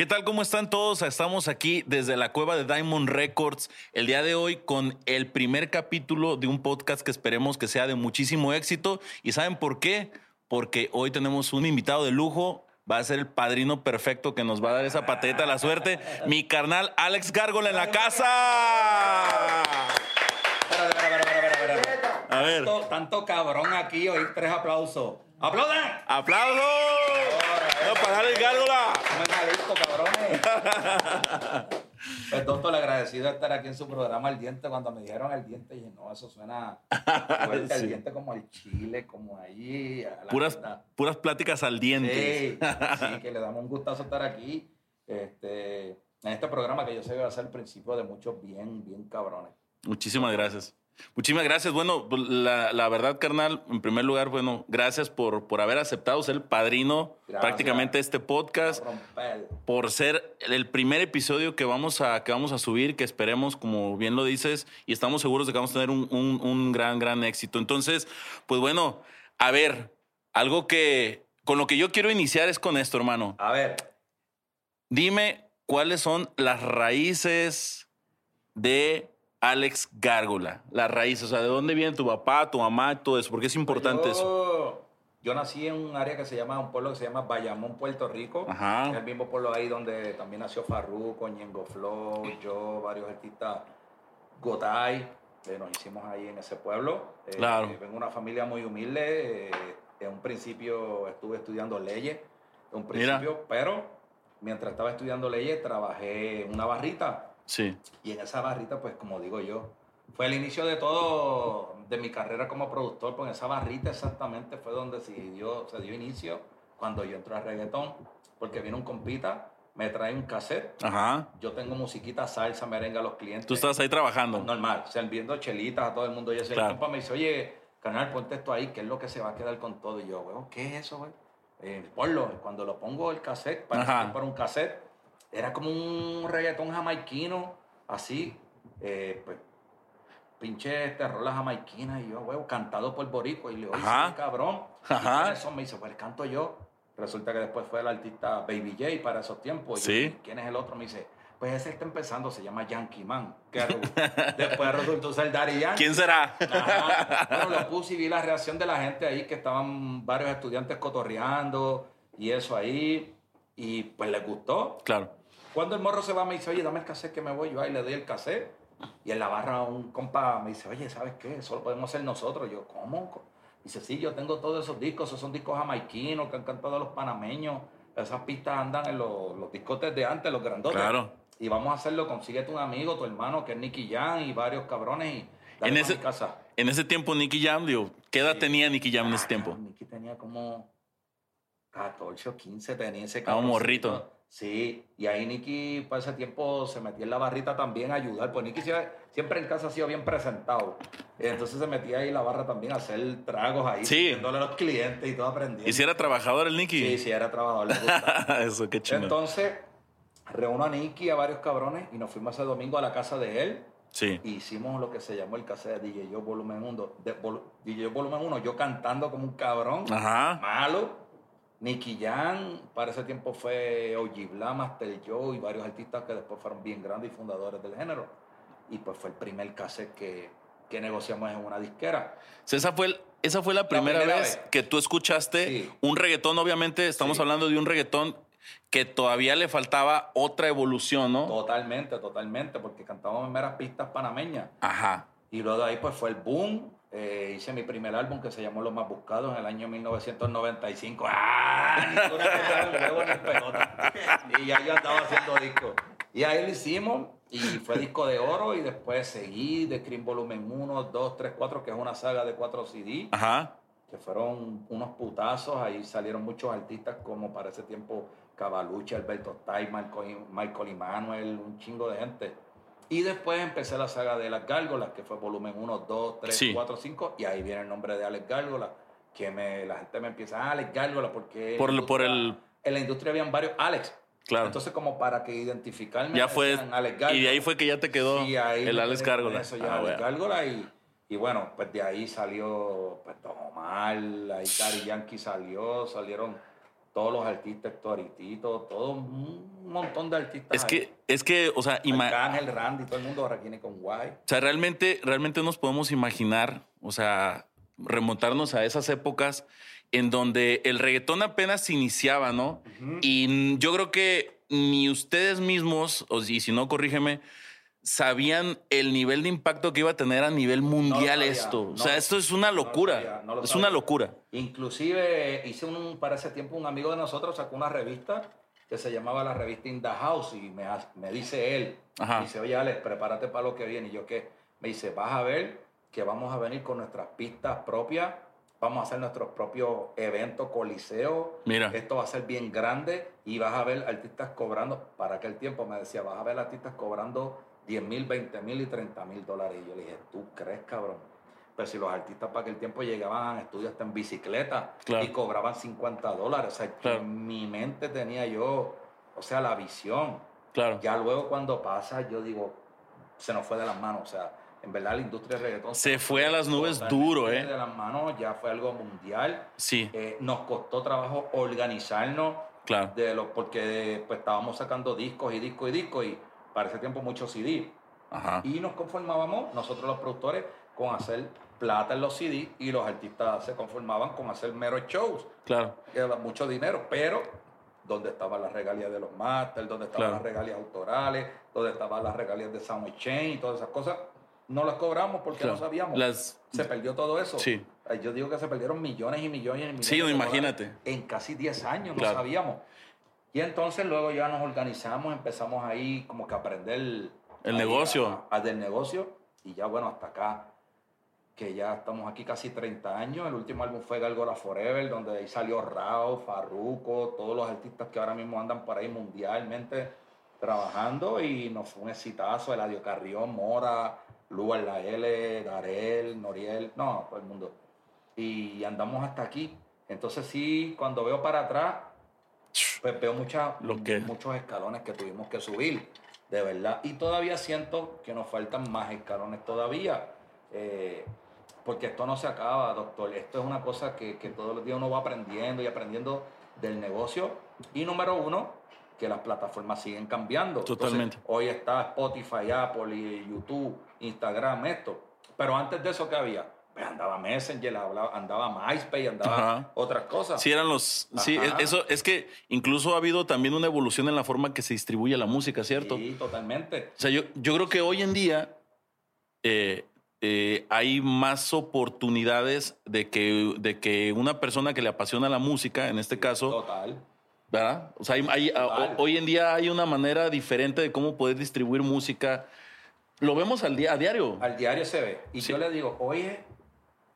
¿Qué tal? ¿Cómo están todos? Estamos aquí desde la cueva de Diamond Records el día de hoy con el primer capítulo de un podcast que esperemos que sea de muchísimo éxito. ¿Y saben por qué? Porque hoy tenemos un invitado de lujo. Va a ser el padrino perfecto que nos va a dar esa pateta de la suerte. Mi carnal Alex Gárgola en la casa. A ver. Tanto, tanto cabrón aquí, hoy tres aplausos. ¡Aplaudan! ¡Aplausos! No, para el Gárgola. Pues, doctor, agradecido de estar aquí en su programa El Diente. Cuando me dijeron El Diente, dije, no, eso suena fuerte, Sí. El Diente como el chile, como ahí. Puras, verdad. puras pláticas al diente. Sí, sí, que le damos un gustazo estar aquí. Este, en este programa que yo sé que va a ser el principio de muchos bien, bien cabrones. Muchísimas gracias. Muchísimas gracias. Bueno, pues, la, la verdad, carnal, en primer lugar, bueno, gracias por, por haber aceptado ser el padrino Gracias. prácticamente de este podcast, por ser el primer episodio que vamos a, que vamos a subir, que esperemos, como bien lo dices, y estamos seguros de que vamos a tener un, un- un gran, gran éxito. Entonces, pues bueno, a ver, algo que con lo que yo quiero iniciar es con esto, hermano. A ver, Dime cuáles son las raíces de Alex Gárgola. Las raíces, o sea, ¿de dónde viene tu papá, tu mamá, todo eso? Porque es importante eso. yo, yo nací en un área que se llama, un pueblo que se llama Bayamón, Puerto Rico. Ajá. Es el mismo pueblo ahí donde también nació Farruko, Ñengo Flow, yo, varios artistas, Gotay, que nos hicimos ahí en ese pueblo. Eh, Claro. Vengo de una familia muy humilde. eh, en un principio estuve estudiando leyes, en un Mira. principio, pero mientras estaba estudiando leyes trabajé en una barrita Sí. y en esa barrita, pues como digo yo, fue el inicio de todo, de mi carrera como productor, pues en esa barrita exactamente fue donde se dio, se dio inicio cuando yo entré a reggaetón, porque vino un compita, me trae un cassette, Ajá. yo tengo musiquita, salsa, merengue a los clientes. Tú estabas ahí trabajando. Normal, sirviendo chelitas a todo el mundo. Y ese Claro. compa me dice, oye, canal, ponte esto ahí, que es lo que se va a quedar con todo. Y yo, weón, ¿qué es eso, güey? Eh, ponlo. Cuando lo pongo el cassette, para, para un cassette, era como un reggaetón jamaiquino, así, eh, pues, pinche este rola jamaiquina. Y yo, weón, cantado por Borico. Y le digo, Ajá. cabrón. Ajá. ¿Y son? Me dice, pues canto yo. Resulta que después fue el artista Baby J para esos tiempos. Y yo, Sí. ¿Quién es el otro? Me dice, pues ese está empezando, se llama Yankee Man. Que después resultó ser Daddy Yankee. ¿Quién será? Ajá. Bueno, lo puse y vi la reacción de la gente ahí, que estaban varios estudiantes cotorreando y eso ahí. Y pues les gustó. Claro. Cuando el morro se va, me dice, oye, dame el cassette que me voy. Yo ahí le doy el cassette. Y en la barra un compa me dice, oye, ¿sabes qué? Eso lo podemos hacer nosotros. Yo, ¿cómo? Dice, sí, yo tengo todos esos discos. Esos son discos jamaiquinos que han cantado los panameños. Esas pistas andan en los, los discotes de antes, los grandotes. Claro. Y vamos a hacerlo. Consíguete un amigo, tu hermano, que es Nicky Jan y varios cabrones. Y dale En ese- mi casa. En ese tiempo, Nicky Jam, digo, ¿qué edad Sí. tenía Nicky Jam en ese Ah, tiempo? Nicky tenía como 14 o 15, tenía ese Estaba cabroncito. morrito. Sí, y ahí Nicky para ese tiempo se metía en la barrita también a ayudar, pues Nicky sie- siempre en casa ha sido bien presentado. Entonces se metía ahí en la barra también a hacer tragos ahí, Sí. a los clientes y todo aprendiendo. ¿Y si era trabajador el Nicky? Sí, sí, era trabajador. Eso, qué chingón. Entonces, reúno a Nicky, a varios cabrones, y nos fuimos ese domingo a la casa de él. Sí. y hicimos lo que se llamó el cassette de DJ Yo Volumen 1. De, vol- DJ Yo Volumen 1, yo cantando como un cabrón, Ajá. malo. Nicky Jan, para ese tiempo fue OG Bla, Master Joe y varios artistas que después fueron bien grandes y fundadores del género. Y pues fue el primer cassette que, que negociamos en una disquera. Esa fue, el- esa fue la primera, primera vez, vez. que tú escuchaste Sí. un reggaetón. Obviamente, estamos Sí. hablando de un reggaetón que todavía le faltaba otra evolución, ¿no? Totalmente, totalmente, porque cantábamos en meras pistas panameñas. Ajá. Y luego de ahí pues fue el boom. Eh, hice mi primer álbum que se llamó Los Más Buscados en el año 1995. ¡Ah! Pelota. Y ya yo andaba haciendo discos. Y ahí lo hicimos y fue disco de oro y después seguí de Cream Volumen 1, 2, 3, 4, que es una saga de 4 CD, Ajá. que fueron unos putazos. Ahí salieron muchos artistas como para ese tiempo Cavalucci, Alberto Tai, Michael, Michael Emanuel, un chingo de gente. Y después empecé la saga de las gárgolas, que fue volumen 1, 2, 3, Sí. 4, 5, y ahí viene el nombre de Alex Gárgola, que me, la gente me empieza, ah, Alex Gárgola, porque... Por en el- la por industria- el- En la industria habían varios Alex. Claro. Entonces, como para que identificarme... ya fue. Alex Gárgola. Y de ahí fue que ya te quedó Sí, ahí el Alex Gárgola. Eso ya, Ah, Alex bueno. Gárgola y, y bueno, pues de ahí salió pues, Don Omar, ahí Daddy Yankee salió, salieron todos los artistas, Toritito, todo un montón de artistas. Es ahí. que, es que, o sea, Arcángel, Randy, todo el mundo ahora viene con Guay. O sea, realmente, realmente nos podemos imaginar, o sea, remontarnos a esas épocas en donde el reggaetón apenas iniciaba, ¿no? Y yo creo que ni ustedes mismos, si, si no, corrígeme, sabían el nivel de impacto que iba a tener a nivel mundial sabía, esto. no. o sea, esto es una locura. no es una locura. Inclusive hice un, para ese tiempo un amigo de nosotros sacó una revista que se llamaba la revista In the House y me, me dice él, Ajá. dice, oye Alex, prepárate para lo que viene. Y yo qué, me dice, vas a ver que vamos a venir con nuestras pistas propias, vamos a hacer nuestros propios eventos, coliseos, Mira. esto va a ser bien grande y vas a ver artistas cobrando, para aquel tiempo me decía, vas a ver artistas cobrando 10 mil, 20 mil y 30 mil dólares. Y yo le dije, ¿tú crees, cabrón? Pero si los artistas para aquel tiempo llegaban a estudios hasta en bicicleta Claro. y cobraban 50 dólares. O sea, Claro. en mi mente tenía yo, o sea, la visión. Claro. Ya luego cuando pasa, yo digo, se nos fue de las manos. O sea, en verdad la industria del reggaetón Se fue a las nubes duro, ¿eh? De las manos, ya fue algo mundial. Sí, Eh, nos costó trabajo organizarnos claro. de lo, porque pues, estábamos sacando discos y discos y discos y para ese tiempo muchos CD. Ajá. Y nos conformábamos, nosotros los productores, con hacer plata en los CD y los artistas se conformaban con hacer meros shows, Claro. que era mucho dinero, pero ¿dónde estaban las regalías de los masters? ¿Dónde estaban Claro. las regalías autorales? ¿Dónde estaban las regalías de Sound Exchange? Y todas esas cosas. No las cobramos porque claro. no sabíamos. Las, Se perdió todo eso. Sí. Yo digo que se perdieron millones y millones y millones. Sí, de imagínate. En casi 10 años, Claro. no sabíamos. Y entonces luego ya nos organizamos, empezamos ahí como que a aprender El negocio. A, a del negocio. Y ya bueno, hasta acá, que ya estamos aquí casi 30 años. El último álbum fue Galgora Forever, donde ahí salió Rao, Farruko, todos los artistas que ahora mismo andan por ahí mundialmente trabajando. Y nos fue un exitazo, Eladio Carrión, Mora, Lugar La L, Darel, Noriel, no, todo el mundo. Y andamos hasta aquí. Entonces sí, cuando veo para atrás, pues veo muchas, Lo que- muchos escalones que tuvimos que subir, de verdad. Y todavía siento que nos faltan más escalones todavía. eh, porque esto no se acaba, doctor. Esto es una cosa que, que todos los días uno va aprendiendo y aprendiendo del negocio. Y número uno, que las plataformas siguen cambiando. Entonces, Totalmente. hoy está Spotify, Apple, y YouTube, Instagram, esto. Pero antes de eso, ¿qué había? Pues andaba Messenger, hablaba- andaba MySpace, andaba Ajá. otras cosas. Sí, eran los. Sí, Ajá. es- eso es que incluso ha habido también una evolución en la forma que se distribuye la música, ¿cierto? Sí, totalmente. O sea, yo, yo creo que hoy en día eh, eh, hay más oportunidades de que, de que una persona que le apasiona la música, en este caso, Total. ¿verdad? O sea, hay- hay- a- Total. hoy en día hay una manera diferente de cómo poder distribuir música. Lo vemos al día, a diario. Al diario se ve. Y Sí. yo le digo, oye,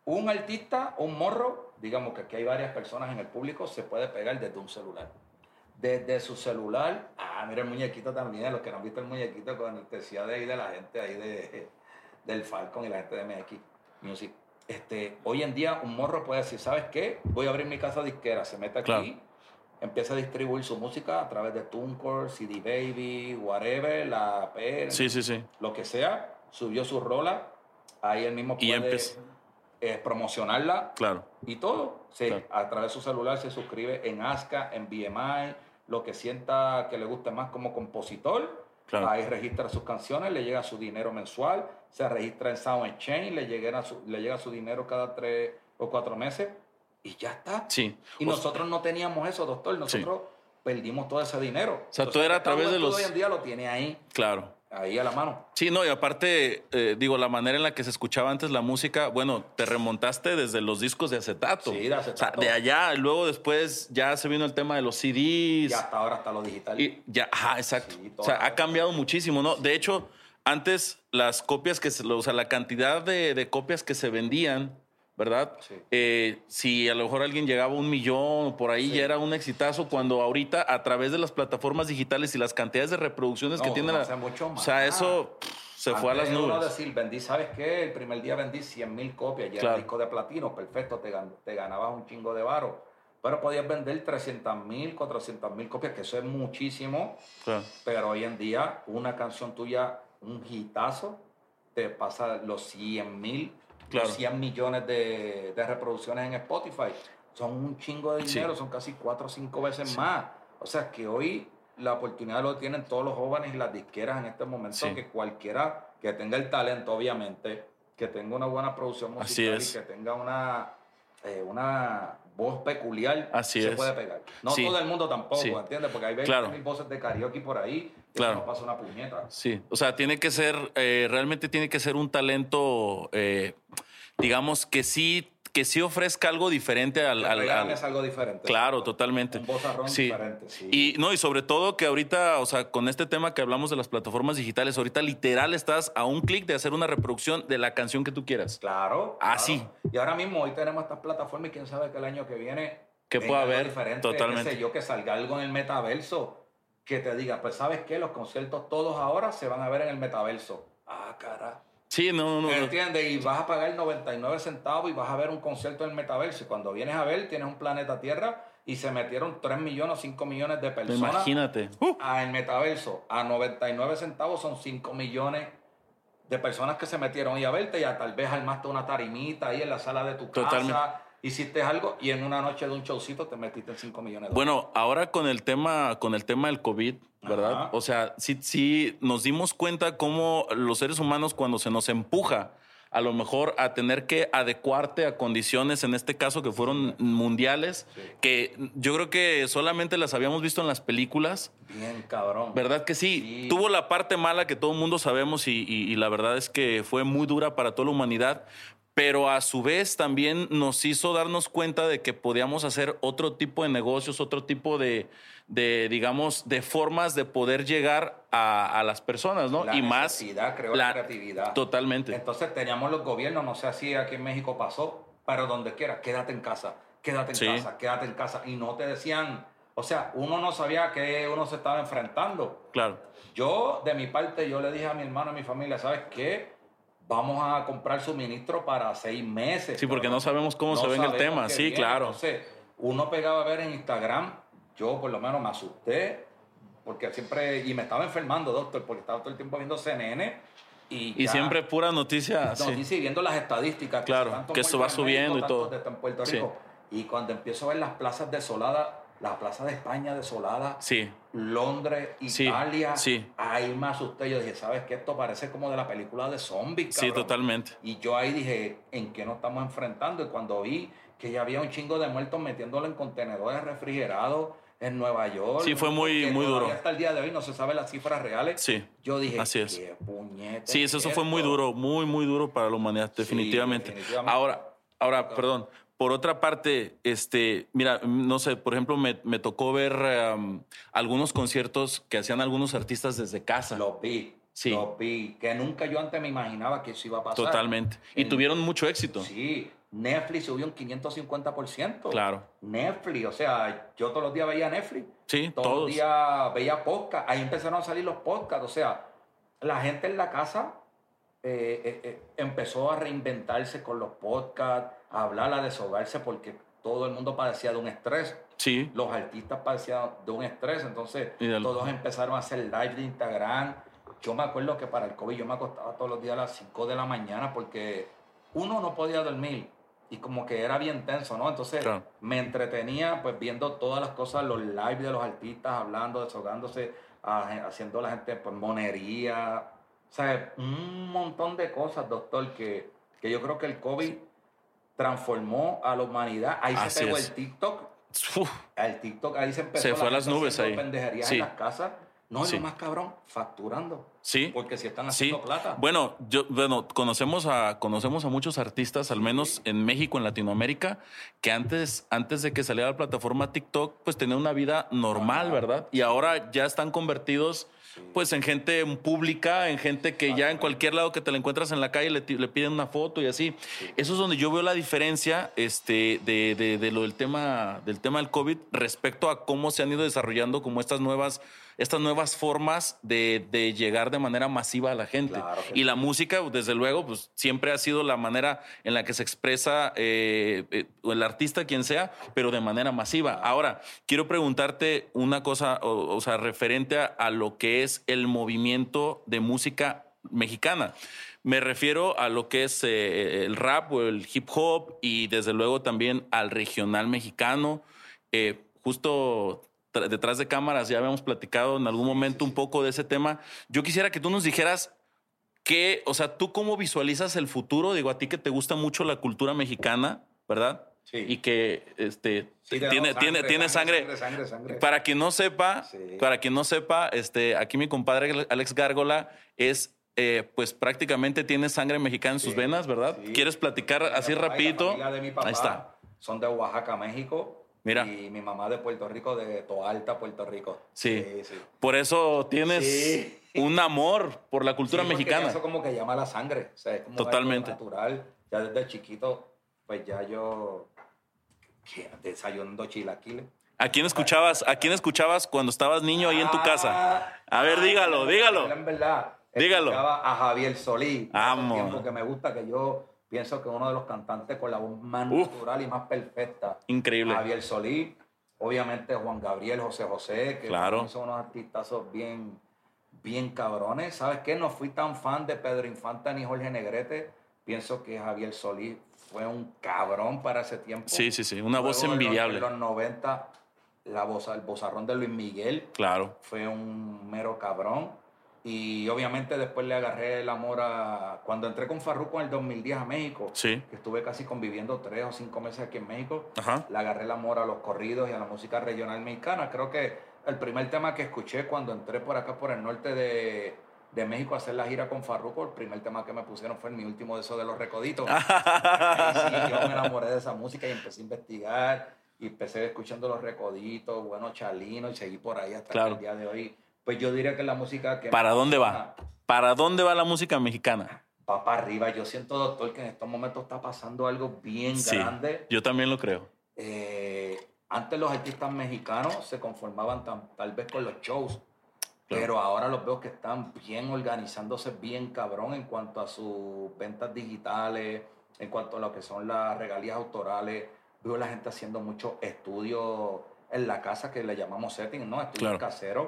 un artista, un morro, digamos que aquí hay varias personas en el público, se puede pegar desde un celular. Desde su celular, ah, mira el muñequito también, los que no han visto el muñequito con necesidad de ahí de la gente ahí de, del Falcon y la gente de MX Music. Este, hoy en día un morro puede decir, ¿sabes qué? Voy a abrir mi casa disquera, se mete aquí, Claro. empieza a distribuir su música a través de TuneCore, CD Baby, whatever, la P, Sí, sí, sí. lo que sea, subió su rola, ahí él mismo Y puede empe- eh, promocionarla Claro. y todo. Sí, Claro. A través de su celular se suscribe en ASCA, en BMI, lo que sienta que le guste más como compositor. Claro. Ahí registra sus canciones, le llega su dinero mensual, se registra en Sound Exchange, le llega su, le llega su dinero cada tres o cuatro meses y ya está. Sí. Y O- nosotros no teníamos eso, doctor. Nosotros perdimos todo ese dinero. sea, todo era a través de los- Hoy en día lo tiene ahí, Claro. Ahí a la mano. Sí, no, y aparte, eh, digo, la manera en la que se escuchaba antes la música, bueno, te remontaste desde los discos de acetato. Sí, de acetato. O sea, de allá, luego después ya se vino el tema de los CDs. Y hasta ahora está lo digital. Y ya, ajá, exacto. Sí, o sea, ha cambiado muchísimo, ¿no? De hecho, antes las copias que se, o sea, la cantidad de, de copias que se vendían, ¿verdad? Sí. Eh, si a lo mejor alguien llegaba a un millón o por ahí Sí. ya era un exitazo, cuando ahorita a través de las plataformas digitales y las cantidades de reproducciones que No, tiene no la. hace mucho O sea, más. eso pff, se fue a las Antes uno nubes. decir, vendí, ¿sabes qué? El primer día vendí 100 mil copias, ya Claro. era disco de platino, perfecto, te, te ganabas un chingo de varo. Pero podías vender 300 mil, 400 mil copias, que eso es muchísimo. Claro. Pero hoy en día, una canción tuya, un hitazo, te pasa los 100 mil, Claro. los 100 millones de, de reproducciones en Spotify. son un chingo de dinero, son casi cuatro o cinco veces más. O sea que hoy la oportunidad lo tienen todos los jóvenes y las disqueras en este momento, que cualquiera que tenga el talento, obviamente, que tenga una buena producción musical y que tenga una, eh, una voz peculiar, se puede pegar. No todo el mundo tampoco, ¿entiendes? Porque hay veces mil voces de karaoke por ahí claro. no pasa una puñeta. Sí, o sea, tiene que ser, eh, realmente tiene que ser un talento, eh, digamos, que sí que sí ofrezca algo diferente al... al, es algo diferente. Claro, totalmente. Un vozarrón diferente, sí. Y, no, y sobre todo que ahorita, o sea, con este tema que hablamos de las plataformas digitales, ahorita literal estás a un clic de hacer una reproducción de la canción que tú quieras. Claro. Así. y ahora mismo, hoy tenemos estas plataformas y quién sabe que el año que viene... Que pueda haber diferente, totalmente. Yo, que salga algo en el metaverso que te diga, pues sabes qué, los conciertos todos ahora se van a ver en el metaverso. Ah, cara. Sí, no, no. ¿Entiendes? Y vas a pagar 99 centavos y vas a ver un concierto en el metaverso. Y cuando vienes a ver, tienes un planeta Tierra y se metieron 3 millones o 5 millones de personas. Imagínate. A el metaverso. A 99 centavos son 5 millones de personas que se metieron y a verte. Y a tal vez armaste una tarimita ahí en la sala de tu casa hiciste algo y en una noche de un showcito te metiste en 5 millones de dólares. Bueno, ahora con el tema, con el tema del COVID, ¿verdad? O sea, sí, sí nos dimos cuenta cómo los seres humanos cuando se nos empuja a lo mejor a tener que adecuarte a condiciones, en este caso que fueron mundiales, que yo creo que solamente las habíamos visto en las películas. Bien, cabrón. ¿Verdad que sí? Tuvo la parte mala que todo el mundo sabemos y, la verdad es que fue muy dura para toda la humanidad, pero a su vez también nos hizo darnos cuenta de que podíamos hacer otro tipo de negocios, otro tipo de, digamos, de formas de poder llegar a, las personas, ¿no? La y más. Creó la, creatividad. Totalmente. Entonces teníamos los gobiernos, no sé si aquí en México pasó, pero donde quiera, quédate en casa, quédate en casa, quédate en casa. Y no te decían, o sea, uno no sabía que uno se estaba enfrentando. Claro. Yo, de mi parte, yo le dije a mi hermano, a mi familia, ¿sabes qué? Vamos a comprar suministro para seis meses. Sí, porque no sabemos cómo se ve en el tema. Sí, claro. Entonces, uno pegaba a ver en Instagram, yo por lo menos me asusté, porque siempre, y me estaba enfermando, doctor, porque estaba todo el tiempo viendo CNN. Y, y siempre pura noticia. Noticia y viendo las estadísticas. Claro, que, eso va subiendo y todo. En Puerto Rico. Y cuando empiezo a ver las plazas desoladas, la plaza de España desolada, sí. Londres, Italia. Sí. Ahí me asusté. Yo dije, ¿sabes qué? Esto parece como de la película de zombies. Sí, totalmente. Y yo ahí dije, ¿en qué nos estamos enfrentando? Y cuando vi que ya había un chingo de muertos metiéndolo en contenedores refrigerados en Nueva York. Sí, fue muy, muy duro. Hasta el día de hoy no se saben las cifras reales. Sí. Yo dije, así es. qué puñete. Sí, eso, fue muy duro, muy, muy duro para la humanidad, definitivamente. definitivamente. Ahora, ahora, perdón, por otra parte, este, mira, no sé, por ejemplo, me, tocó ver algunos conciertos que hacían algunos artistas desde casa. Los vi. Sí. Los vi. Que nunca yo antes me imaginaba que eso iba a pasar. Totalmente. Y tuvieron mucho éxito. Sí. Netflix subió un 550%. Claro. Netflix, o sea, yo todos los días veía Netflix. Sí, todos. Todos los días veía podcast. Ahí empezaron a salir los podcasts. O sea, la gente en la casa eh, eh, eh, empezó a reinventarse con los podcasts, hablar, a deshogarse, porque todo el mundo padecía de un estrés. Sí. Los artistas padecían de un estrés, entonces todos empezaron a hacer live de Instagram. Yo me acuerdo que para el COVID yo me acostaba todos los días a las 5 de la mañana porque uno no podía dormir y como que era bien tenso, ¿no? Entonces me entretenía pues viendo todas las cosas, los live de los artistas, hablando, deshogándose, haciendo la gente pues monería, o sea, un montón de cosas, doctor, que, que yo creo que el COVID transformó a la humanidad. Ahí se pegó el TikTok. El TikTok, ahí se empezó. Se fue a las nubes ahí. pendejerías en las casas. No, es lo más cabrón, facturando. Sí. Porque si están haciendo plata. Bueno, yo, bueno, conocemos a, conocemos a muchos artistas, al menos en México, en Latinoamérica, que antes, antes de que saliera la plataforma TikTok, pues tenían una vida normal, ¿verdad? Y ahora ya están convertidos pues en gente pública, en gente que ya en cualquier lado que te la encuentras en la calle le, piden una foto y así. Eso es donde yo veo la diferencia este, de, de, lo del tema, del tema del COVID respecto a cómo se han ido desarrollando como estas nuevas estas nuevas formas de, de, llegar de manera masiva a la gente. y la música, desde luego, pues siempre ha sido la manera en la que se expresa eh, eh, el artista, quien sea, pero de manera masiva. Ahora, quiero preguntarte una cosa, o, sea, referente a, lo que es el movimiento de música mexicana. Me refiero a lo que es eh, el rap o el hip hop y desde luego también al regional mexicano. Eh, justo detrás de cámaras ya habíamos platicado en algún momento un poco de ese tema. Yo quisiera que tú nos dijeras que, o sea, tú cómo visualizas el futuro, digo, a ti que te gusta mucho la cultura mexicana, ¿verdad? Sí. Y que este, Sí, tiene, tenemos tiene, tiene sangre. sangre, sangre, sangre. Para quien no sepa, Sí. para quien no sepa, este, aquí mi compadre Alex Gárgola es, eh, pues prácticamente tiene sangre mexicana en sus Sí, venas, ¿verdad? sí. ¿Quieres platicar así papá la rapidito? familia de mi papá Ahí está. Son de Oaxaca, México. Mira. Y mi mamá de Puerto Rico, de Toalta, Puerto Rico. Sí. sí. Por eso tienes Sí. un amor por la cultura Sí, mexicana. Eso como que llama la sangre. O sea, es como Totalmente. algo natural. Ya desde chiquito, pues ya yo ¿qué? desayunando chilaquiles. ¿A quién escuchabas? ¿A quién escuchabas cuando estabas niño ahí en tu casa? Ah, A ver, dígalo, en dígalo. En verdad. Dígalo. A Javier Solí. Vamos. Tiempo que me gusta, que yo pienso que uno de los cantantes con la voz más Uf. natural y más perfecta. Increíble. Javier Solí. Obviamente Juan Gabriel, José José, que Claro. son unos artistazos bien, bien cabrones. ¿Sabes qué? No fui tan fan de Pedro Infanta ni Jorge Negrete. Pienso que Javier Solí fue un cabrón para ese tiempo. Sí, sí, sí. Una voz Luego, en los- envidiable. En los 90, la voz, el bozarrón de Luis Miguel Claro. fue un mero cabrón. Y obviamente después le agarré el amor a... Cuando entré con Farruko en el 2010 a México, Sí. que estuve casi conviviendo tres o cinco meses aquí en México, Ajá. le agarré el amor a los corridos y a la música regional mexicana. Creo que el primer tema que escuché cuando entré por acá, por el norte de, de México, a hacer la gira con Farruko, el primer tema que me pusieron fue mi último de esos de los recoditos. Sí, yo me enamoré de esa música y empecé a investigar y empecé escuchando los recoditos, bueno, Chalino y seguí por ahí hasta Claro. el día de hoy. Pues yo diría que la música que... ¿Para dónde va? ¿Para dónde va la música mexicana? Va para arriba. Yo siento, doctor, que en estos momentos está pasando algo bien Sí, grande. yo también lo creo. Eh, antes los artistas mexicanos se conformaban tan- tal vez con los shows, Claro. pero ahora los veo que están bien organizándose bien cabrón en cuanto a sus ventas digitales, en cuanto a lo que son las regalías autorales. Veo la gente haciendo muchos estudios en la casa que le llamamos setting, ¿no? Estudios Claro. caseros.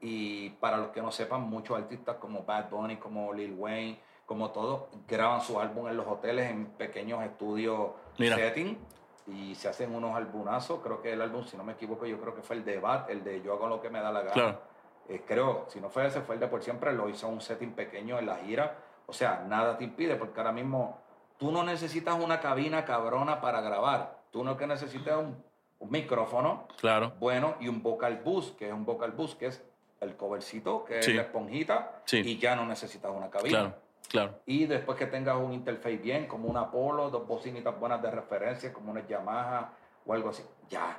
Y para los que no sepan, muchos artistas como Bad Bunny, como Lil Wayne, como todos, graban su álbum en los hoteles en pequeños estudios Mira. setting y se hacen unos albumazos. Creo que el álbum, si no me equivoco, yo creo que fue el de Bad, el de Yo hago lo que me da la gana. Claro. Eh, creo, si no fue ese, fue el de Por Siempre, lo hizo un setting pequeño en la gira. O sea, nada te impide, porque ahora mismo tú no necesitas una cabina cabrona para grabar. Tú no que necesitas un, un micrófono Claro. bueno y un vocal boost, que es un vocal boost, que es el covercito, que Sí. es la esponjita, Sí. y ya no necesitas una cabina. Claro. Claro. Y después que tengas un interface bien, como un Apollo, dos bocinitas buenas de referencia, como una Yamaha o algo así, ya.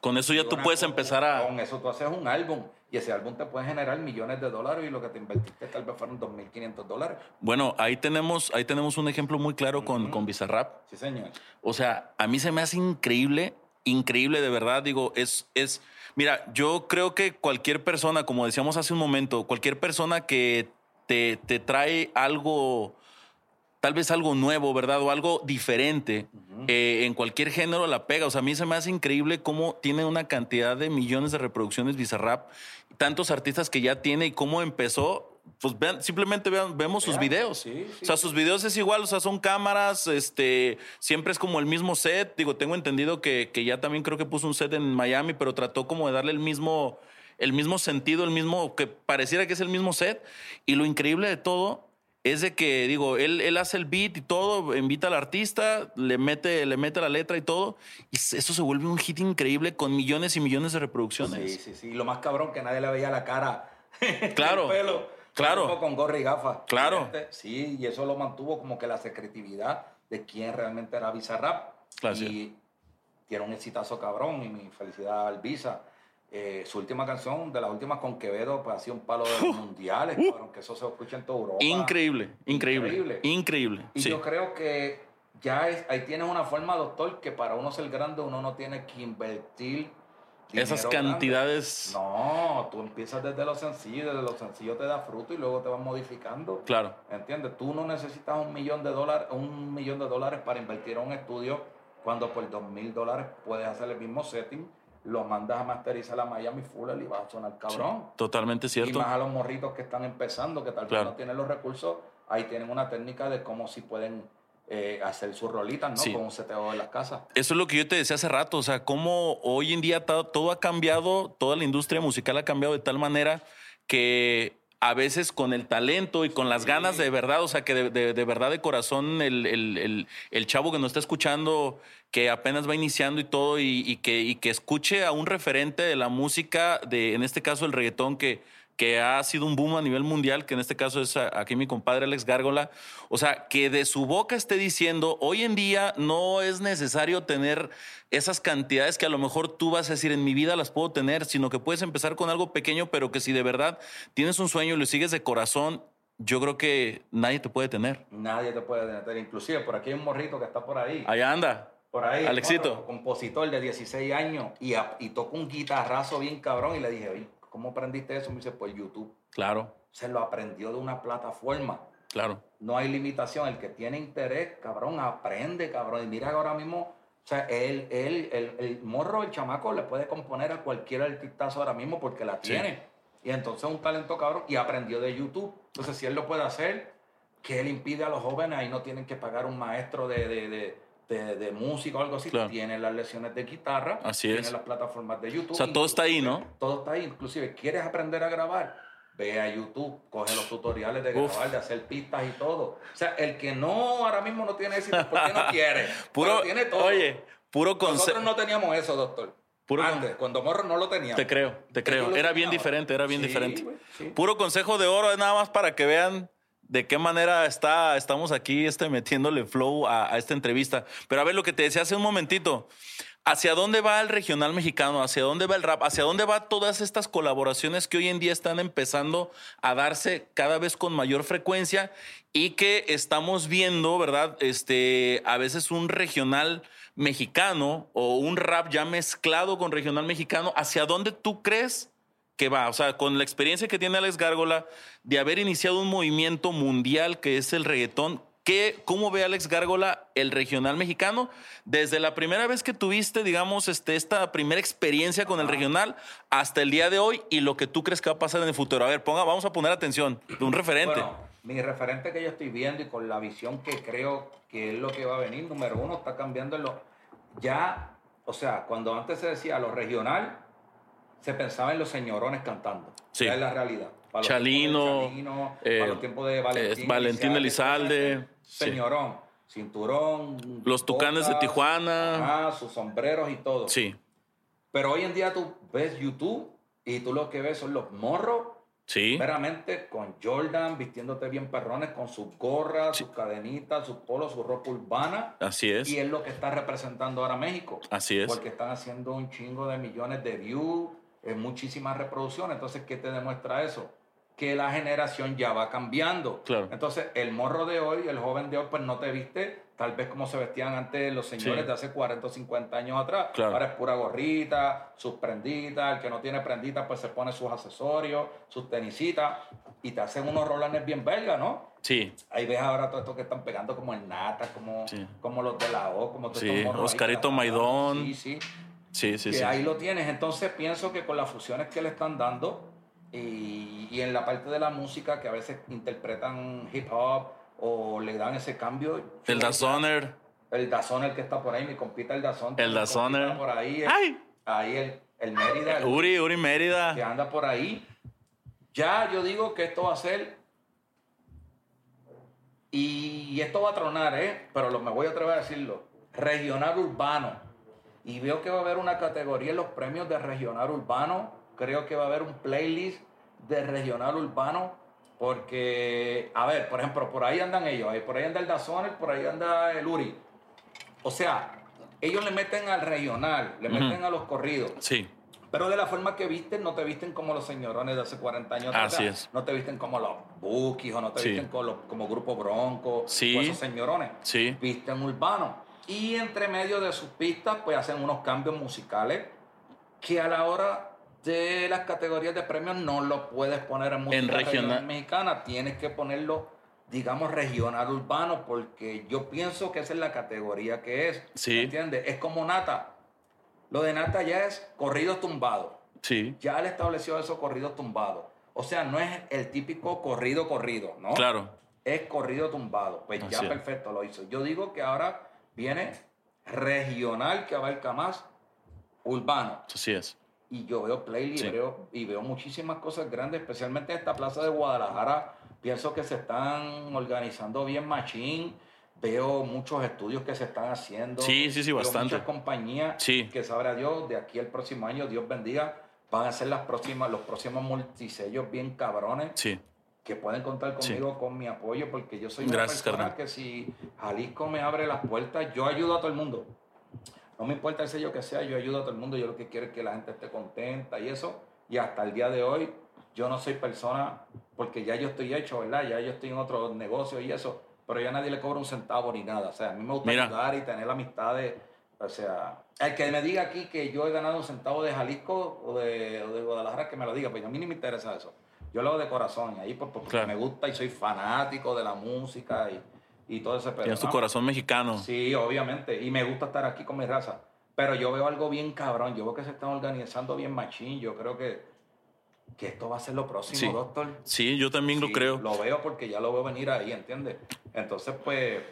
Con eso ya tú una- puedes empezar a. Con eso tú haces un álbum y ese álbum te puede generar millones de dólares y lo que te invertiste tal vez fueron 2.500 dólares. Bueno, ahí tenemos, ahí tenemos un ejemplo muy claro con, Ujú. con Bizarrap. Sí, señor. O sea, a mí se me hace increíble, increíble de verdad. Digo, es, es, mira, yo creo que cualquier persona, como decíamos hace un momento, cualquier persona que te, te trae algo, tal vez algo nuevo, ¿verdad? O algo diferente, eh, en cualquier género la pega. O sea, a mí se me hace increíble cómo tiene una cantidad de millones de reproducciones Bizarrap, tantos artistas que ya tiene y cómo empezó. Pues vean, simplemente vean, vemos sus videos. sí, sí. O sea, sus videos es igual, o sea, son cámaras, este, siempre es como el mismo set. Digo, tengo entendido que, que ya también creo que puso un set en Miami, pero trató como de darle el mismo, el mismo sentido, el mismo, que pareciera que es el mismo set. Y lo increíble de todo es de que, digo, él, él hace el beat y todo, invita al artista, le mete, le mete la letra y todo, y eso se vuelve un hit increíble con millones y millones de reproducciones. Sí, sí, sí. Lo más cabrón que nadie le veía la cara. Claro, el pelo. Claro. Con gorra y gafas. Claro. Sí, y eso lo mantuvo como que la secretividad de quién realmente era Bizarrap. Claro, y tiene un exitazo cabrón y mi felicidad al Visa. Eh, su última canción, de las últimas con Quevedo, pues ha sido un palo de los mundiales, cabrón, que eso se escucha en toda Europa. Increíble, increíble, Increíble. increíble. Y sí. yo creo que ya es, ahí tienes una forma, doctor, que para uno ser grande uno no tiene que invertir. Esas grande. cantidades. No, tú empiezas desde lo sencillo, desde lo sencillo te da fruto y luego te vas modificando. Claro. ¿Entiendes? Tú no necesitas un millón de dólares, un millón de dólares para invertir en un estudio cuando por dos mil dólares puedes hacer el mismo setting, lo mandas a masterizar a Miami Fuller y vas a sonar cabrón. Totalmente Y cierto. más a los morritos que están empezando, que tal vez Claro. no tienen los recursos, ahí tienen una técnica de cómo si pueden eh, hacer sus rolitas, ¿no? Sí. Con un seteo de las casas. Eso es lo que yo te decía hace rato, o sea, cómo hoy en día to- todo ha cambiado, toda la industria musical ha cambiado de tal manera que a veces con el talento y con las ganas de verdad, o sea, que de, de- de verdad de corazón el, el- el- el chavo que nos está escuchando, que apenas va iniciando y todo, y, y que, y que escuche a un referente de la música, de, en este caso el reggaetón, que, que ha sido un boom a nivel mundial, que en este caso es aquí mi compadre Alex Gárgola, o sea, que de su boca esté diciendo, hoy en día no es necesario tener esas cantidades que a lo mejor tú vas a decir, en mi vida las puedo tener, sino que puedes empezar con algo pequeño, pero que si de verdad tienes un sueño y lo sigues de corazón, yo creo que nadie te puede tener. Nadie te puede detener. Inclusive por aquí hay un morrito que está por ahí. Allá anda. Por ahí. Alexito. morro, compositor de 16 años y, a- y toca un guitarrazo bien cabrón. Y le dije, oye, ¿cómo aprendiste eso? Me dice, por YouTube. Claro, Se lo aprendió de una plataforma. claro. No hay limitación. El que tiene interés, cabrón, aprende, cabrón. Y mira que ahora mismo, o sea, él, él, el, el morro, el chamaco, le puede componer a cualquier artistazo ahora mismo porque la Sí. tiene. Y entonces es un talento, cabrón, y aprendió de YouTube. Entonces, si él lo puede hacer, ¿qué le impide a los jóvenes? Ahí no tienen que pagar un maestro de, de, de, de- de música o algo así. Claro. Tienen las lecciones de guitarra, Así tienen es. las plataformas de YouTube. O sea, todo está ahí, ¿no? Todo está ahí. Inclusive, ¿quieres aprender a grabar? Ve a YouTube, coge los tutoriales de Uf. grabar, de hacer pistas y todo. O sea, el que no, ahora mismo no tiene éxito, ¿por qué no quiere? Puro, tiene todo. oye, puro Nosotros concepto. no teníamos eso, doctor. Puro con- cuando morro no lo teníamos. Te creo, te creo. Era bien diferente, era bien Sí, diferente. sí. Puro consejo de oro, es nada más para que vean de qué manera está, estamos aquí este, metiéndole flow a, esta entrevista. Pero a ver, lo que te decía hace un momentito, ¿hacia dónde va el regional mexicano? ¿Hacia dónde va el rap? ¿Hacia dónde va todas estas colaboraciones que hoy en día están empezando a darse cada vez con mayor frecuencia y que estamos viendo, ¿verdad? Este, a veces un regional mexicano o un rap ya mezclado con regional mexicano. ¿Hacia dónde tú crees? Que va, o sea, con la experiencia que tiene Alex Gárgola de haber iniciado un movimiento mundial que es el reggaetón, ¿qué, ¿cómo ve Alex Gárgola el regional mexicano? Desde la primera vez que tuviste, digamos, este, esta primera experiencia con el regional hasta el día de hoy y lo que tú crees que va a pasar en el futuro. A ver, ponga, vamos a poner atención de un referente. Bueno, mi referente que yo estoy viendo y con la visión que creo que es lo que va a venir, número uno, está cambiando en lo. Ya, o sea, cuando antes se decía lo regional, se pensaba en los señorones cantando. Sí. Es la realidad. Para los Chalino, de Chalino, eh, para los tiempos de Valentín, eh, Valentín Elizalde, sí. Señorón, cinturón. Los Tucanes de Tijuana. ajá, sus sombreros y todo. Sí, Pero hoy en día tú ves YouTube y tú lo que ves son los morros sí, Veramente con Jordan vistiéndote bien perrones, con sus gorras, Sí. sus cadenitas, sus polos, su ropa urbana. así es, Y es lo que está representando ahora México. así es. Porque están haciendo un chingo de millones de views, eh, muchísimas reproducciones. Entonces, ¿qué te demuestra eso? Que la generación ya va cambiando. Claro. Entonces, el morro de hoy, el joven de hoy, pues no te viste tal vez como se vestían antes los señores Sí. de hace 40 o 50 años atrás. Claro. Ahora es pura gorrita, sus prenditas. El que no tiene prenditas, pues se pone sus accesorios, sus tenisitas. Y te hacen unos rolanes bien belgas, ¿no? Sí, Ahí ves ahora todo esto que están pegando como el Nata, como, Sí. como los de la O, como todos Sí, Oscarito. Maidón. Sí, sí. Sí, sí, que sí. ahí lo tienes. Entonces pienso que con las fusiones que le están dando y, y en la parte de la música que a veces interpretan hip hop o le dan ese cambio. El Dazoner. El Dazón, el que está por ahí, mi compita el Dazón. El Dazoner. Por ahí, el- ¡Ay! ahí el, el Mérida, el Uri, Uri que Mérida. anda por ahí. Ya yo digo que esto va a ser. Y esto va a tronar, ¿eh? Pero lo, me voy a atrever a decirlo. Regional urbano. Y veo que va a haber una categoría en los premios de regional urbano. Creo que va a haber un playlist de regional urbano. Porque, a ver, por ejemplo, por ahí andan ellos. Por ahí anda el Dazoner, por ahí anda el Uri. O sea, ellos le meten al regional, le meten a los corridos. Sí, Pero de la forma que visten, no te visten como los señorones de hace 40 años. atrás. Así es. No te visten como los Bookies o no te Sí. visten como, los- como Grupo Bronco Sí. o esos señorones. sí, Visten urbano. Y entre medio de sus pistas, pues hacen unos cambios musicales que a la hora de las categorías de premios no lo puedes poner en música regional. regional mexicana. Tienes que ponerlo, digamos, regional urbano, porque yo pienso que esa es la categoría que es. Sí. ¿Entiendes? Es como Nata. Lo de Nata ya es corrido tumbado. Sí, Ya él estableció esos corridos tumbados. O sea, no es el típico corrido corrido, ¿no? claro. Es corrido tumbado. Pues ya Así es. perfecto lo hizo. Yo digo que ahora viene regional que abarca más urbano. Así es. Y yo veo playlist Sí. y, veo, y veo muchísimas cosas grandes, especialmente en esta plaza de Guadalajara. Pienso que se están organizando bien machín. Veo muchos estudios que se están haciendo. Sí, sí, sí, Veo bastante. Muchas compañías Sí. que sabrá Dios, de aquí al próximo año, Dios bendiga, van a ser las próximas, los próximos multisellos bien cabrones Sí, que pueden contar Sí. conmigo con mi apoyo porque yo soy una Gracias, persona carnal. que si Jalisco me abre las puertas, yo ayudo a todo el mundo. No me importa el sello que sea, yo ayudo a todo el mundo. Yo lo que quiero es que la gente esté contenta y eso. Y hasta el día de hoy, yo no soy persona, porque ya yo estoy hecho, ¿verdad? Ya yo estoy en otro negocio y eso, pero ya nadie le cobra un centavo ni nada. O sea, a mí me gusta Mira. ayudar y tener amistades. O sea, el que me diga aquí que yo he ganado un centavo de Jalisco o de, o de Guadalajara, que me lo diga, pues a mí ni me interesa eso. Yo lo hago de corazón y ahí pues, porque Claro. me gusta y soy fanático de la música y, y todo ese pedo. tienes tu ¿no? corazón mexicano. Sí, obviamente. Y me gusta estar aquí con mi raza. Pero yo veo algo bien cabrón. Yo veo que se están organizando bien machín. Yo creo que, que esto va a ser lo próximo, Sí. doctor. Sí, yo también lo creo. Lo veo porque ya lo veo venir ahí, ¿entiendes? Entonces, pues,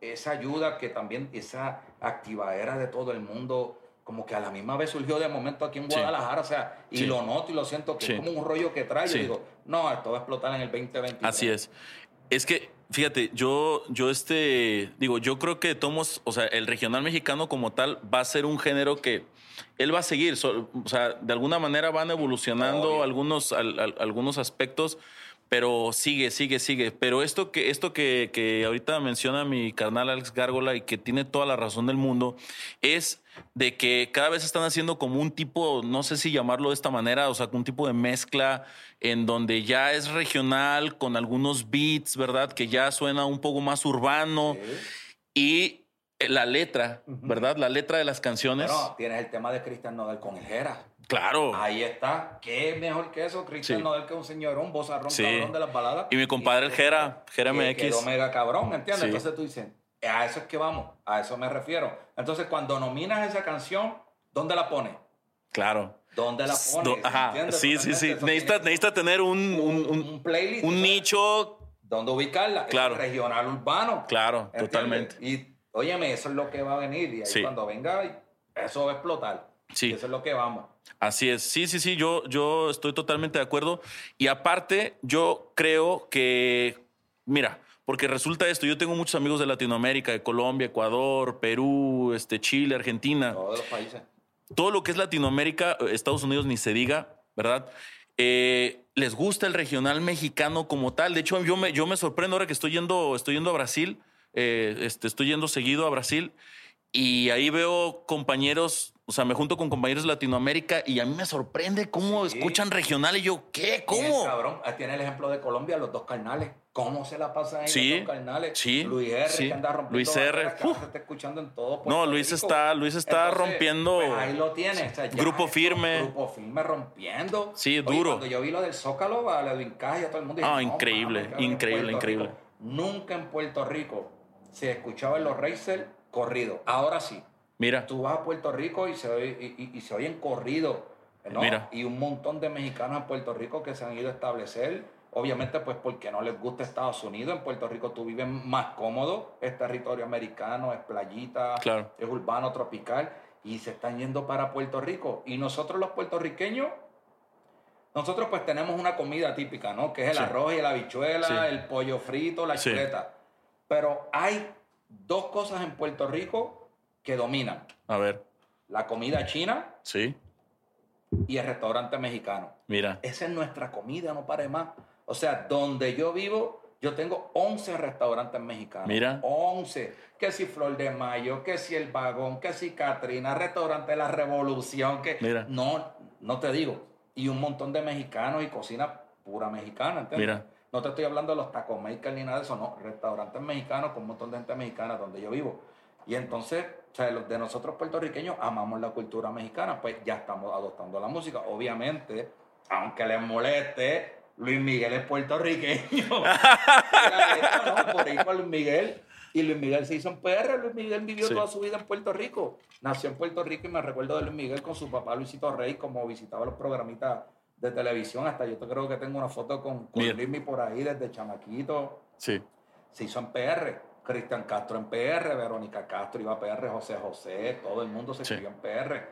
esa ayuda que también, esa activadera de todo el mundo, como que a la misma vez surgió de momento aquí en Sí. Guadalajara, o sea, y Sí. lo noto y lo siento que Sí. es como un rollo que trae. Sí. Yo digo, no, esto va a explotar en el 2023. Así es. Es que, fíjate, yo, yo este, digo, yo creo que Tomos, o sea, el regional mexicano como tal va a ser un género que él va a seguir. so- o sea, de alguna manera van evolucionando algunos, al- al- algunos aspectos, pero sigue, sigue, sigue. Pero esto que, esto que, que ahorita menciona mi carnal Alex Gárgola y que tiene toda la razón del mundo, es de que cada vez están haciendo como un tipo, no sé si llamarlo de esta manera, o sea, un tipo de mezcla en donde ya es regional con algunos beats, ¿verdad? Que ya suena un poco más urbano y la letra. ¿verdad? La letra de las canciones. Bueno, tienes el tema de Cristian Nodal con el Jera. Claro. Ahí está. ¿Qué mejor que eso? Cristian Sí. Nodal que un señorón, vozarrón Sí. cabrón de las baladas. Y mi compadre el Jera, Jera que MX. Quedó mega cabrón, ¿entiendes? Sí. Entonces tú dices, a eso es que vamos, a eso me refiero. Entonces cuando nominas esa canción, ¿dónde la pones? Claro. ¿Dónde la Do- pones? Ajá. ¿Entiendes? Sí, sí, sí. Eso Necesita, tener un, un, un, un- un playlist. un nicho. ¿Dónde ubicarla? Claro. Regional urbano. Claro, ¿entiendes? totalmente. Y óyeme, eso es lo que va a venir. Y ahí Sí. cuando venga, eso va a explotar. Sí. Eso es lo que vamos. Así es. Sí, sí, sí. Yo, yo estoy totalmente de acuerdo. Y aparte, yo creo que, mira, porque resulta esto, yo tengo muchos amigos de Latinoamérica, de Colombia, Ecuador, Perú, este, Chile, Argentina. Todos los países. todo lo que es Latinoamérica, eh, Estados Unidos ni se diga, ¿verdad? Eh, les gusta el regional mexicano como tal. De hecho, yo me, yo me sorprendo ahora que estoy yendo, estoy yendo a Brasil, eh, este, estoy yendo seguido a Brasil y ahí veo compañeros, o sea, me junto con compañeros de Latinoamérica y a mí me sorprende cómo Sí. escuchan regional y yo, ¿qué? ¿Cómo? cabrón, ahí tiene el ejemplo de Colombia, los dos carnales. ¿Cómo se la pasan ahí Sí, los carnales? sí, Luis R, sí. que anda rompiendo. Luis R, se está escuchando en todo. No, Puerto Luis Rico. está, Luis está Entonces, rompiendo. pues ahí lo tiene. o sea, Grupo firme. Grupo firme rompiendo. Sí, Oye, duro. Cuando yo vi lo del Zócalo, a Edwin Cash y a todo el mundo. dije, Ah, no, increíble, increíble, increíble. Rico. Nunca en Puerto Rico se escuchaba en los Racer corrido. Ahora sí. Mira, Tú vas a Puerto Rico y se, oye- y, y- y se oyen corridos, ¿no? Mira. Y un montón de mexicanos en Puerto Rico que se han ido a establecer. Obviamente, pues porque no les gusta Estados Unidos. En Puerto Rico tú vives más cómodo. Es territorio americano, es playita, Claro. es urbano, tropical. Y se están yendo para Puerto Rico. Y nosotros los puertorriqueños, nosotros pues tenemos una comida típica, ¿no? Que es el Sí. arroz y la habichuela, Sí. el pollo frito, la Sí. chuleta. Pero hay dos cosas en Puerto Rico que dominan a ver, la comida china sí, y el restaurante mexicano. mira, Esa es nuestra comida, no pare más. O sea, donde yo vivo, yo tengo 11 restaurantes mexicanos. Mira. 11. Que si Flor de Mayo, que si El Vagón, que si Catrina, restaurante de la Revolución, que... Mira. No, no te digo. Y un montón de mexicanos y cocina pura mexicana, ¿entiendes? Mira. No te estoy hablando de los taco makers ni nada de eso, no. Restaurantes mexicanos con un montón de gente mexicana donde yo vivo. Y entonces, o sea, los de nosotros puertorriqueños amamos la cultura mexicana, pues ya estamos adoptando la música. Obviamente, aunque les moleste, Luis Miguel es puertorriqueño. No, por ahí con Luis Miguel. Y Luis Miguel se hizo en PR. Luis Miguel vivió Sí. toda su vida en Puerto Rico. Nació en Puerto Rico y me recuerdo de Luis Miguel con su papá Luisito Rey, como visitaba los programitas de televisión. Hasta yo creo que tengo una foto con, con. Luismi por ahí desde chamaquito. Sí. Se hizo en PR. Cristian Castro en PR, Verónica Castro iba a PR, José José, todo el mundo se Sí. escribió en PR.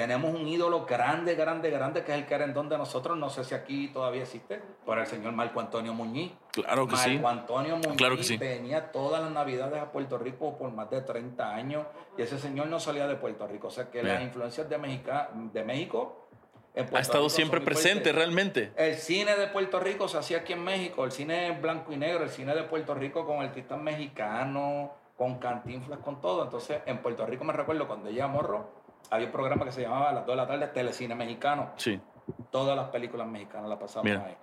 Tenemos un ídolo grande, grande, grande, que es el querendón de nosotros. No sé si aquí todavía existe, pero el señor Marco Antonio Muñiz. Claro que Marco sí. Antonio Muñiz Claro que sí. venía todas las navidades a Puerto Rico por más de 30 años y ese señor no salía de Puerto Rico. O sea que las influencias de, Mexica- de México Ha estado Rico siempre presente, realmente. El cine de Puerto Rico se hacía aquí en México, el cine en blanco y negro, el cine de Puerto Rico con artistas mexicanos, con cantinflas, con todo. Entonces, en Puerto Rico me recuerdo cuando ella morro, había un programa que se llamaba a las 2 de la tarde Telecine Mexicano. Sí. Todas las películas mexicanas las pasaban Mira. ahí.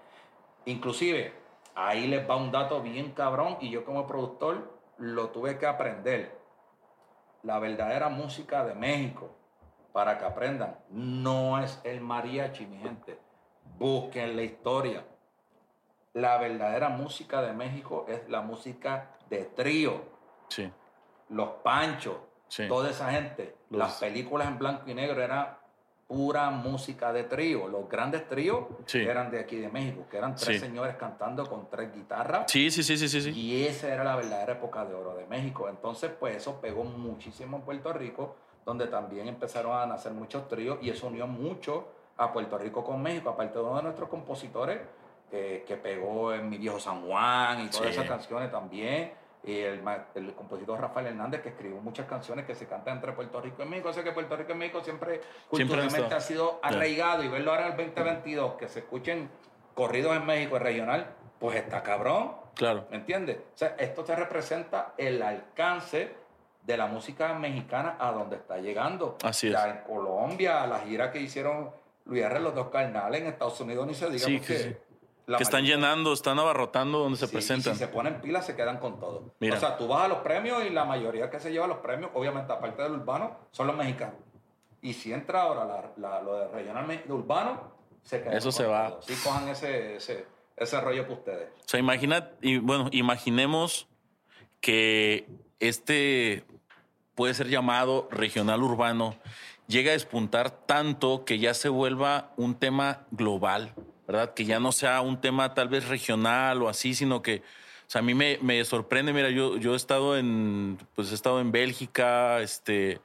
Inclusive, ahí les va un dato bien cabrón y yo como productor lo tuve que aprender. La verdadera música de México, para que aprendan, no es el mariachi, mi gente. Busquen la historia. La verdadera música de México es la música de trío, Sí. los panchos, Sí. toda esa gente. Los- Las películas en blanco y negro eran pura música de trío. Los grandes tríos Sí. eran de aquí de México, que eran tres Sí. señores cantando con tres guitarras. Sí, sí, sí, sí, sí, sí. Y esa era la verdadera época de oro de México. Entonces, pues eso pegó muchísimo en Puerto Rico, donde también empezaron a nacer muchos tríos y eso unió mucho a Puerto Rico con México. Aparte de uno de nuestros compositores eh, que pegó en Mi Viejo San Juan y todas Sí. esas canciones también. Y el, el compositor Rafael Hernández, que escribió muchas canciones que se cantan entre Puerto Rico y México. O sea que Puerto Rico y México siempre culturalmente ha sido arraigado. Y verlo ahora en el 2022, que se escuchen corridos en México, regional, pues está cabrón. Claro. ¿Me entiendes? O sea, esto te representa el alcance de la música mexicana a donde está llegando. Así es. Ya en Colombia, la gira que hicieron Luis R. los dos carnales, en Estados Unidos ni se diga Sí, porque que sí. La Que están llenando, están abarrotando donde se Sí, y presentan. si se ponen pilas, se quedan con todo. Mira. O sea, tú vas a los premios y la mayoría que se lleva los premios, obviamente, aparte del urbano, son los mexicanos. Y si entra ahora la- la- lo de regional de urbano, se quedan Eso con se va. todo. Sí, cojan ese, ese, ese rollo para ustedes. O sea, imagina, y bueno, imaginemos que este puede ser llamado regional urbano, llega a despuntar tanto que ya se vuelva un tema global, ¿verdad? Que ya no sea un tema tal vez regional o así, sino que, o sea, a mí me, me sorprende, mira, yo, yo he estado en, pues he estado en Bélgica, este,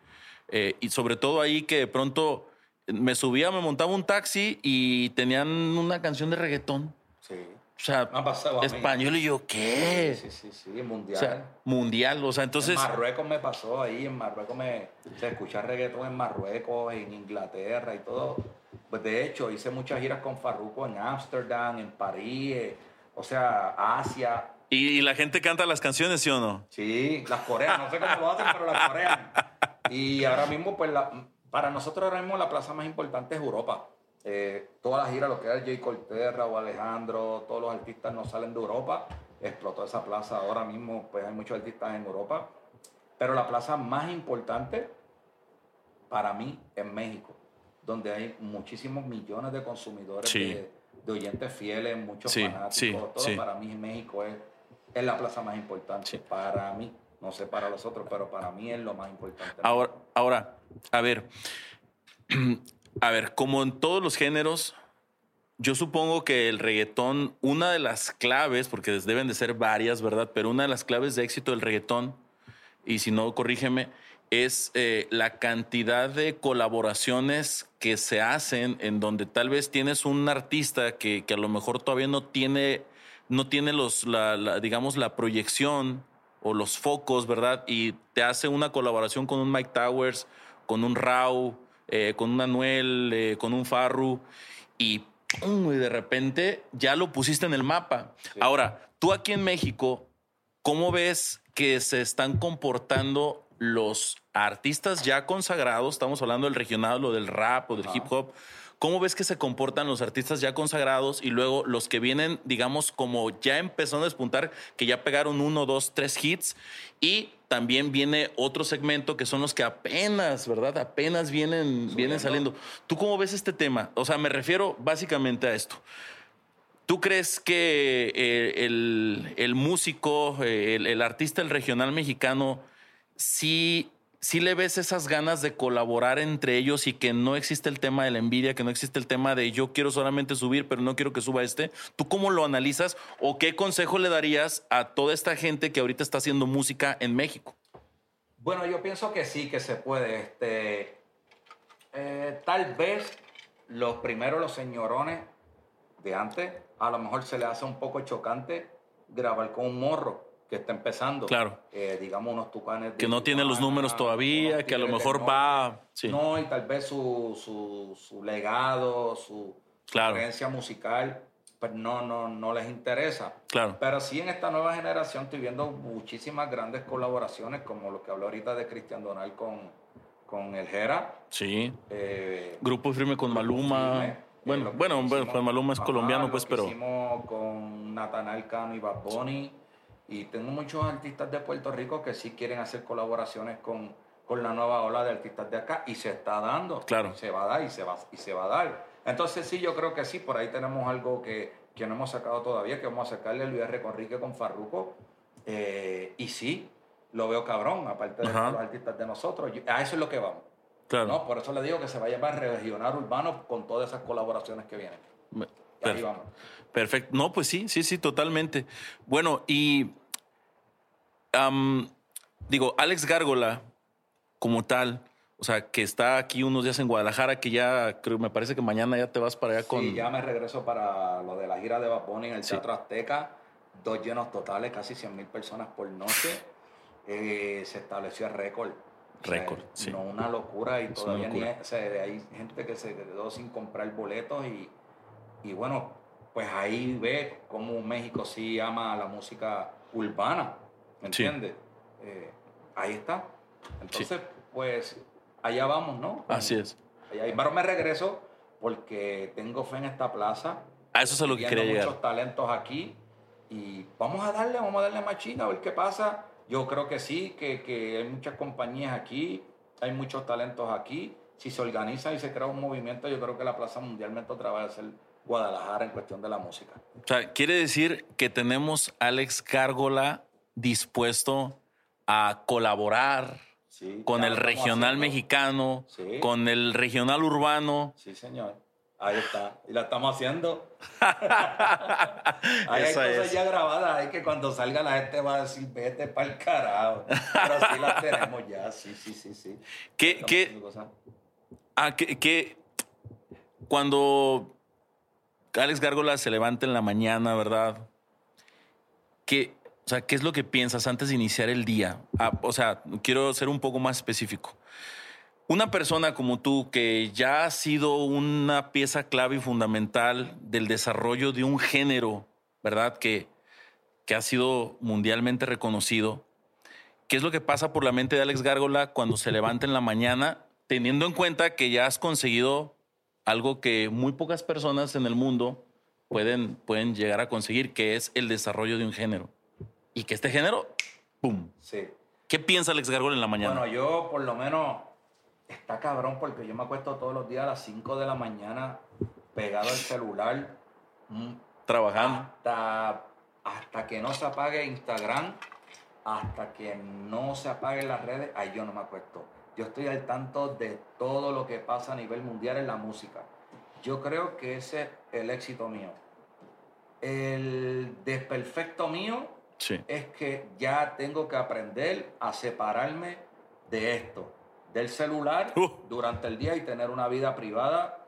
eh, y sobre todo ahí que de pronto me subía, me montaba un taxi y tenían una canción de reggaetón. Sí. O sea, Me ha pasado a mí. español y yo, ¿qué? Sí, sí, sí, mundial. O sea, mundial. O sea, entonces, en Marruecos me pasó ahí, en Marruecos me, se escucha reggaetón en Marruecos, en Inglaterra y todo. Pues de hecho, hice muchas giras con Farruko en Ámsterdam, en París, eh, o sea, Asia. y, la gente canta las canciones, ¿sí o no? Sí, las coreas, no sé cómo lo hacen, pero las corean. Y ahora mismo, pues la- para nosotros ahora mismo la plaza más importante es Europa. Eh, toda la gira, lo que era Jay Corterra o Alejandro, todos los artistas no salen de Europa. Explotó esa plaza ahora mismo, pues hay muchos artistas en Europa. Pero la plaza más importante para mí es México, donde hay muchísimos millones de consumidores, Sí. de, de oyentes fieles, muchos Sí, fanáticos. sí, todo sí. para mí México es, es la plaza más importante. Para mí, no sé para los otros, pero para mí es lo más importante. Ahora, ahora, a ver, a ver, como en todos los géneros, yo supongo que el reggaetón, una de las claves, porque deben de ser varias, ¿verdad? Pero una de las claves de éxito del reggaetón, y si no, corrígeme, es eh, la cantidad de colaboraciones que se hacen en donde tal vez tienes un artista que, que a lo mejor todavía no tiene, no tiene los, la, la, digamos, la proyección o los focos, ¿verdad? Y te hace una colaboración con un Mike Towers, con un Rau, eh, con un Anuel, eh, con un Farru, y, ¡pum! y de repente ya lo pusiste en el mapa. Sí. Ahora, tú aquí en México, ¿cómo ves que se están comportando los artistas ya consagrados? Estamos hablando del regional o del rap o del hip hop. ¿Cómo ves que se comportan los artistas ya consagrados y luego los que vienen, digamos, como ya empezaron a despuntar, que ya pegaron uno, dos, tres hits? Y también viene otro segmento que son los que apenas, ¿verdad? Apenas vienen, vienen saliendo. ¿Tú cómo ves este tema? O sea, me refiero básicamente a esto. ¿Tú crees que eh, el, el músico, eh, el, el artista, el regional mexicano, sí si le ves esas ganas de colaborar entre ellos y que no existe el tema de la envidia, que no existe el tema de yo quiero solamente subir, pero no quiero que suba este. ¿Tú cómo lo analizas o qué consejo le darías a toda esta gente que ahorita está haciendo música en México? Bueno, yo pienso que sí, que se puede. Este, eh, tal vez los primeros, los señorones de antes, a lo mejor se le hace un poco chocante grabar con un morro que está empezando. Claro. Eh, digamos, unos tucanes. Que no tiene los números todavía, que a lo mejor va. Sí. No, y tal vez su, su, su legado, su, claro. musical, pues no, no, no les interesa. Claro. Pero sí en esta nueva generación estoy viendo muchísimas grandes colaboraciones, como lo que habló ahorita de Cristian Donal con, con el Jera. Sí. Eh, Grupo Firme con Maluma. Firme. Bueno, eh, bueno, hicimos, pues Maluma es ajá, colombiano, pues, pero. Hicimos con Natanael Cano y Bad Bunny. Y tengo muchos artistas de Puerto Rico que sí quieren hacer colaboraciones con, con la nueva ola de artistas de acá y se está dando. Claro. Se va a dar y se va, y se va a dar. Entonces sí, yo creo que sí, por ahí tenemos algo que, que no hemos sacado todavía, que vamos a sacarle el VR Conrique con Farruco. Eh, y sí, lo veo cabrón, aparte de Ajá. los artistas de nosotros. Yo- a eso es lo que vamos. Claro. ¿no? Por eso le digo que se va a llamar regional urbano con todas esas colaboraciones que vienen. Ahí vamos. Perfecto. No, pues sí, sí, sí, totalmente. Bueno, y am, digo, Alex Gárgola, como tal, o sea, que está aquí unos días en Guadalajara, que ya creo, me parece que mañana ya te vas para allá con. Sí, ya me regreso para lo de la gira de Bad Bunny en el Sí. Teatro Azteca. Dos llenos totales, casi 100 mil personas por noche. Eh, se estableció el récord. O sea, Récord, sí. No una locura y Es todavía ni o sea, hay gente que se quedó sin comprar boletos y, y bueno, pues ahí ve cómo México sí ama la música urbana, ¿me Sí. entiendes? Eh, ahí está. Entonces, pues allá vamos, ¿no? Así es. Allá- Pero me regreso porque tengo fe en esta plaza. A eso es a lo que quería muchos llegar. talentos aquí y vamos a darle, vamos a darle machina a ver qué pasa. Yo creo que sí, que, que hay muchas compañías aquí, hay muchos talentos aquí. Si se organiza y se crea un movimiento, yo creo que la plaza mundialmente otra vez va a ser Guadalajara en cuestión de la música. O sea, quiere decir que tenemos Alex Gárgola dispuesto a colaborar Sí, con el regional mexicano, Sí. con el regional urbano. Sí, señor. Ahí está. Y la estamos haciendo. Ahí hay Esa cosas es. ya grabadas. Hay que cuando salga la gente va a decir, vete para el carajo. Pero sí las tenemos ya. Sí, sí, sí, sí. ¿Qué, qué, ah, qué- qué- cuando Alex Gárgola se levanta en la mañana, ¿verdad? ¿Qué, o sea, ¿qué es lo que piensas antes de iniciar el día? Ah, o sea, quiero ser un poco más específico. Una persona como tú que ya ha sido una pieza clave y fundamental del desarrollo de un género, ¿verdad? Que, que ha sido mundialmente reconocido. ¿Qué es lo que pasa por la mente de Alex Gárgola cuando se levanta en la mañana, teniendo en cuenta que ya has conseguido algo que muy pocas personas en el mundo pueden, pueden llegar a conseguir, que es el desarrollo de un género? Y que este género, ¡pum! Sí. ¿Qué piensa Alex Gárgola en la mañana? Bueno, yo por lo menos está cabrón porque yo me acuesto todos los días a las 5 de la mañana pegado al celular. mm, Trabajando. hasta, hasta que no se apague Instagram, hasta que no se apaguen las redes, ahí yo no me acuesto. Yo estoy al tanto de todo lo que pasa a nivel mundial en la música. Yo creo que ese es el éxito mío. El desperfecto mío Sí. es que ya tengo que aprender a separarme de esto, del celular Uh. durante el día y tener una vida privada,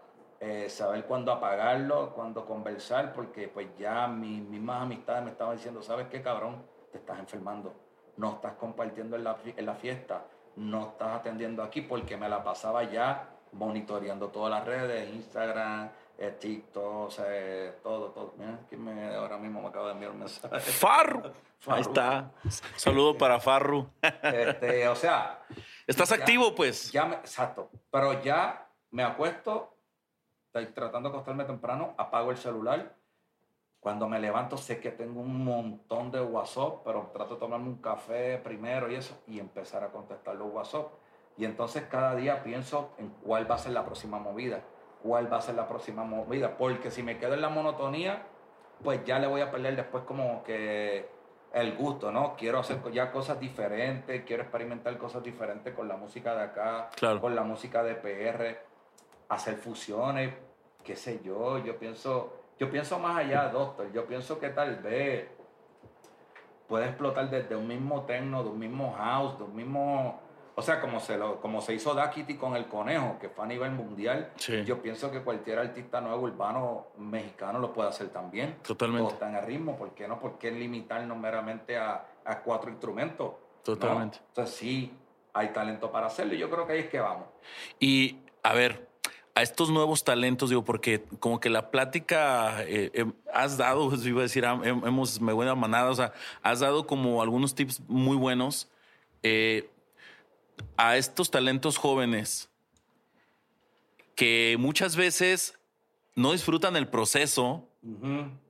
eh, saber cuándo apagarlo, cuándo conversar, porque pues ya mis mismas amistades me estaban diciendo, ¿sabes qué cabrón? Te estás enfermando, no estás compartiendo en la, en la fiesta, no estás atendiendo aquí, porque me la pasaba ya monitoreando todas las redes, Instagram, TikTok, o sea, eh, todo, todo. Mira, que me, ahora mismo me acaba de enviar un mensaje. Farru. Ahí Farru. está. Saludo para Farru. Este, o sea, ¿Estás Ya. activo, pues? ya me, exacto, pero ya me acuesto, estoy tratando de acostarme temprano, apago el celular. Cuando me levanto sé que tengo un montón de WhatsApp, pero trato de tomarme un café primero y eso, y empezar a contestar los WhatsApp. Y entonces cada día pienso en cuál va a ser la próxima movida, cuál va a ser la próxima movida, porque si me quedo en la monotonía, pues ya le voy a perder después como que el gusto, ¿no? Quiero hacer ya cosas diferentes, quiero experimentar cosas diferentes con la música de acá, Claro. con la música de PR, hacer fusiones, qué sé yo, yo pienso, yo pienso más allá, doctor, yo pienso que tal vez puede explotar desde un mismo techno, de un mismo house, de un mismo, o sea, como se lo, como se hizo Daquiti con el conejo, que fue a nivel mundial, Sí. yo pienso que cualquier artista nuevo urbano mexicano lo puede hacer también. Totalmente. Todo está en el ritmo, ¿por qué no? ¿Por qué limitarnos meramente a, a cuatro instrumentos? Totalmente. ¿no? Entonces sí, hay talento para hacerlo y yo creo que ahí es que vamos. Y a ver, a estos nuevos talentos, digo, porque como que la plática eh, eh, has dado, pues, iba a decir, hemos, me buena manada, o sea, has dado como algunos tips muy buenos eh, a estos talentos jóvenes que muchas veces no disfrutan el proceso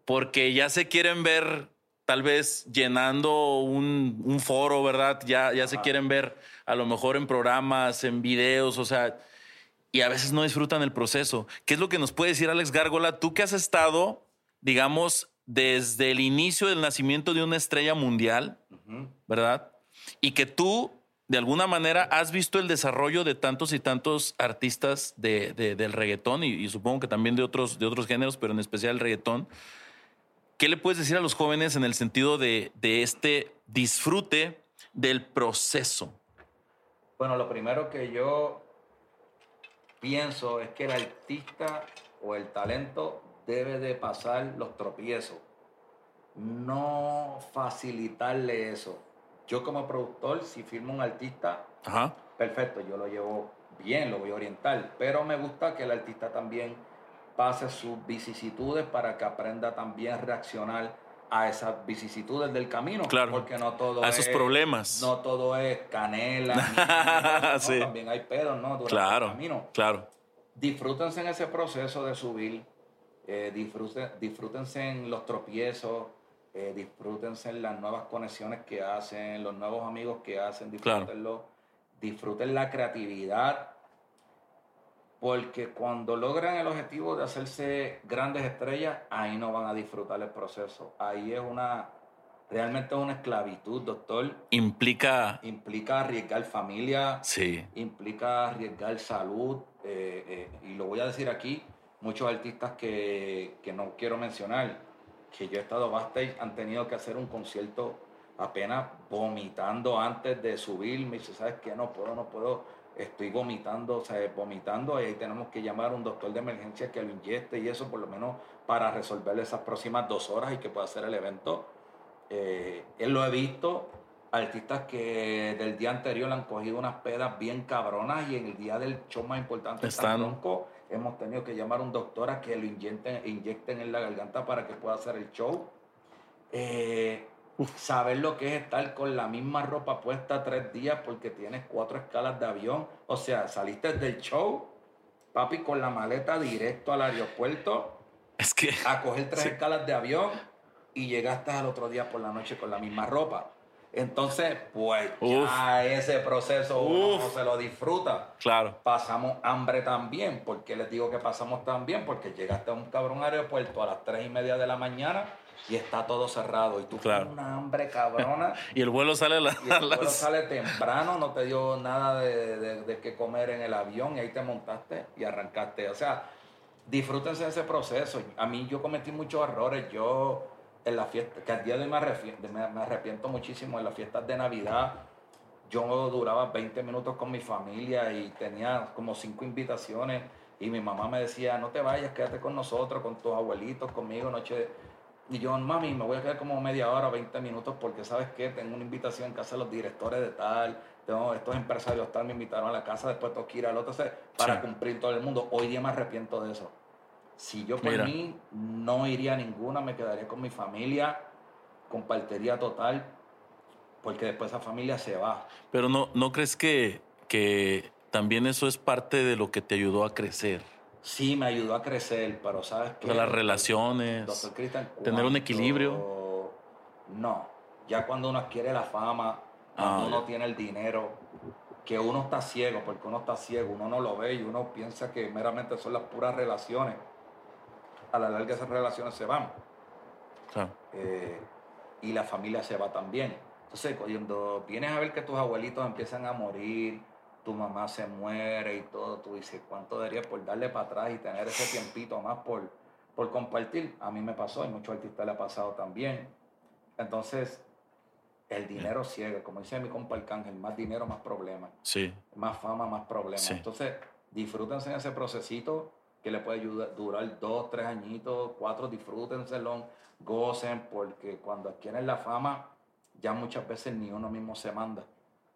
porque ya se quieren ver tal vez llenando un, un foro, ¿verdad? Ya, ya se quieren ver a lo mejor en programas, en videos, o sea, y a veces no disfrutan el proceso. ¿Qué es lo que nos puede decir Alex Gárgola? Tú que has estado, digamos, desde el inicio del nacimiento de una estrella mundial. ¿verdad? Y que tú, de alguna manera, has visto el desarrollo de tantos y tantos artistas de, de- del reggaetón y, y supongo que también de otros, de otros géneros, pero en especial el reggaetón. ¿Qué le puedes decir a los jóvenes en el sentido de, de este disfrute del proceso? Bueno, lo primero que yo pienso es que el artista o el talento debe de pasar los tropiezos, no facilitarle eso. Yo como productor, si firmo un artista, Ajá. perfecto, yo lo llevo bien, lo voy a orientar, pero me gusta que el artista también pase sus vicisitudes para que aprenda también a reaccionar a esas vicisitudes del camino, Claro. porque no todo A esos es- problemas. no todo es canela, ni- no, Sí. también hay pedos, ¿no? Durante claro. el camino. Claro. Disfrútense en ese proceso de subir, eh, disfruten- disfrútense en los tropiezos, eh, disfrútense en las nuevas conexiones que hacen, los nuevos amigos que hacen, Claro. disfrútenlo, disfruten la creatividad, porque cuando logran el objetivo de hacerse grandes estrellas, ahí no van a disfrutar el proceso. Ahí es una, realmente es una esclavitud, doctor. Implica. Implica arriesgar familia, Sí. implica arriesgar salud, eh, eh, y lo voy a decir aquí, muchos artistas que, que no quiero mencionar, que yo he estado backstage, han tenido que hacer un concierto apenas vomitando antes de subir, me dice, ¿sabes qué? No puedo, no puedo, estoy vomitando, o sea, vomitando, y ahí tenemos que llamar a un doctor de emergencia que lo inyecte y eso por lo menos para resolver esas próximas dos horas y que pueda hacer el evento. Eh, él lo he visto, artistas que del día anterior le han cogido unas pedas bien cabronas y en el día del show más importante Están- Están... Hemos tenido que llamar a un doctor a que lo inyecten, inyecten en la garganta para que pueda hacer el show. Eh, saber lo que es estar con la misma ropa puesta tres días porque tienes cuatro escalas de avión. O sea, saliste del show, papi, con la maleta directo al aeropuerto Es que. a coger tres Sí. escalas de avión y llegaste al otro día por la noche con la misma ropa. Entonces, pues ya ese proceso uno no se lo disfruta. Claro. Pasamos hambre también. ¿Por qué les digo que pasamos también? Porque llegaste a un cabrón aeropuerto a las tres y media de la mañana y está todo cerrado. Y tú Claro. con una hambre cabrona. Y el vuelo sale a, la- Y el vuelo sale temprano, no te dio nada de, de, de qué comer en el avión y ahí te montaste y arrancaste. O sea, disfrútense de ese proceso. A mí yo cometí muchos errores. Yo en la fiesta, que al día de hoy me arrepiento, me, me arrepiento muchísimo en las fiestas de Navidad. Yo duraba 20 minutos con mi familia y tenía como cinco invitaciones y mi mamá me decía, no te vayas, quédate con nosotros, con tus abuelitos, conmigo, noche. Y yo, mami, me voy a quedar como media hora, 20 minutos, porque sabes qué, tengo una invitación en casa de los directores de tal, tengo estos empresarios tal, me invitaron a la casa, después tengo que ir al otro, para Sí. cumplir todo el mundo. Hoy día me arrepiento de eso. Si yo por Mira. mí no iría a ninguna, me quedaría con mi familia, compartiría total, porque después esa familia se va. Pero no, ¿no crees que, que también eso es parte de lo que te ayudó a crecer? Sí, me ayudó a crecer, pero ¿sabes? O sea, las relaciones. Doctor tener un equilibrio. No, ya cuando uno adquiere la fama, cuando Ah, uno ya. tiene el dinero, que uno está ciego, porque uno está ciego, uno no lo ve y uno piensa que meramente son las puras relaciones. A la larga esas relaciones se van. Claro. eh, y la familia se va también. Entonces, cuando vienes a ver que tus abuelitos empiezan a morir, tu mamá se muere y todo, tú dices, ¿cuánto darías por darle para atrás y tener ese tiempito más por, por compartir? A mí me pasó y muchos artistas le ha pasado también. Entonces, el dinero ciega, como dice mi compa Arcángel, más dinero, más problemas, Sí. más fama, más problemas. Sí. Entonces, disfrútense en ese procesito que le puede ayudar, durar dos, tres añitos, cuatro, disfrútenselo, gocen, porque cuando adquieren la fama, ya muchas veces ni uno mismo se manda.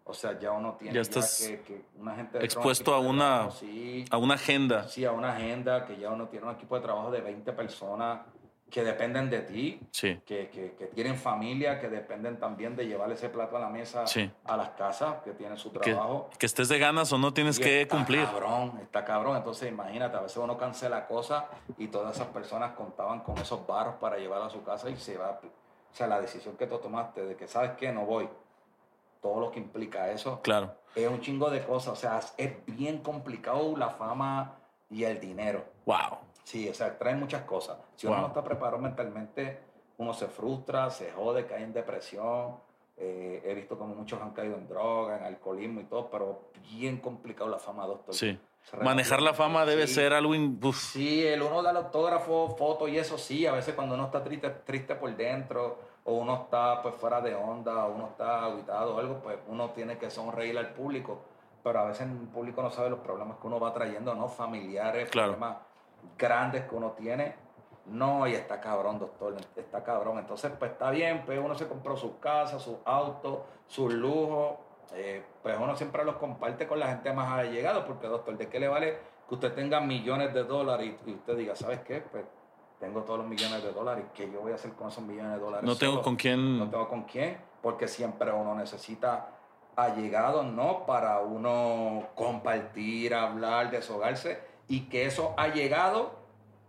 O sea, ya uno tiene Ya ya estás que, que una gente... expuesto a una- trabajo, sí, A una agenda. sí, a una agenda, que ya uno tiene un equipo de trabajo de 20 personas que dependen de ti, Sí. que, que, que tienen familia, que dependen también de llevar ese plato a la mesa Sí. a las casas, que tienen su Que, trabajo. que estés de ganas o no tienes Y que está cumplir. Cabrón, está cabrón. Entonces imagínate, a veces uno cancela cosas y todas esas personas contaban con esos barros para llevar a su casa y se va. O sea, la decisión que tú tomaste de que, ¿sabes qué? No voy. Todo lo que implica eso Claro. es un chingo de cosas. O sea, es bien complicado la fama y el dinero. Wow. Sí, o sea, trae muchas cosas. Si uno Wow. no está preparado mentalmente, uno se frustra, se jode, cae en depresión. Eh, he visto como muchos han caído en droga, en alcoholismo y todo, pero bien complicado la fama, doctor. Sí. Manejar la fama debe Sí. ser algo. in-. Sí, el uno da el autógrafo, foto y eso sí, a veces cuando uno está triste, triste por dentro, o uno está pues fuera de onda, o uno está aguitado o algo, pues uno tiene que sonreír al público. Pero a veces el público no sabe los problemas que uno va trayendo, ¿no? Familiares, Claro. problemas grandes que uno tiene. No, y está cabrón, doctor, está cabrón. Entonces, pues está bien, pues uno se compró sus casas, sus autos, sus lujos. eh, pues uno siempre los comparte con la gente más allegada, porque doctor, ¿de qué le vale que usted tenga millones de dólares y, y usted diga, ¿sabes qué? Pues tengo todos los millones de dólares, ¿qué yo voy a hacer con esos millones de dólares? No tengo solo? con quién. No tengo con quién, porque siempre uno necesita allegados, ¿no? Para uno compartir, hablar, deshogarse y que esos allegados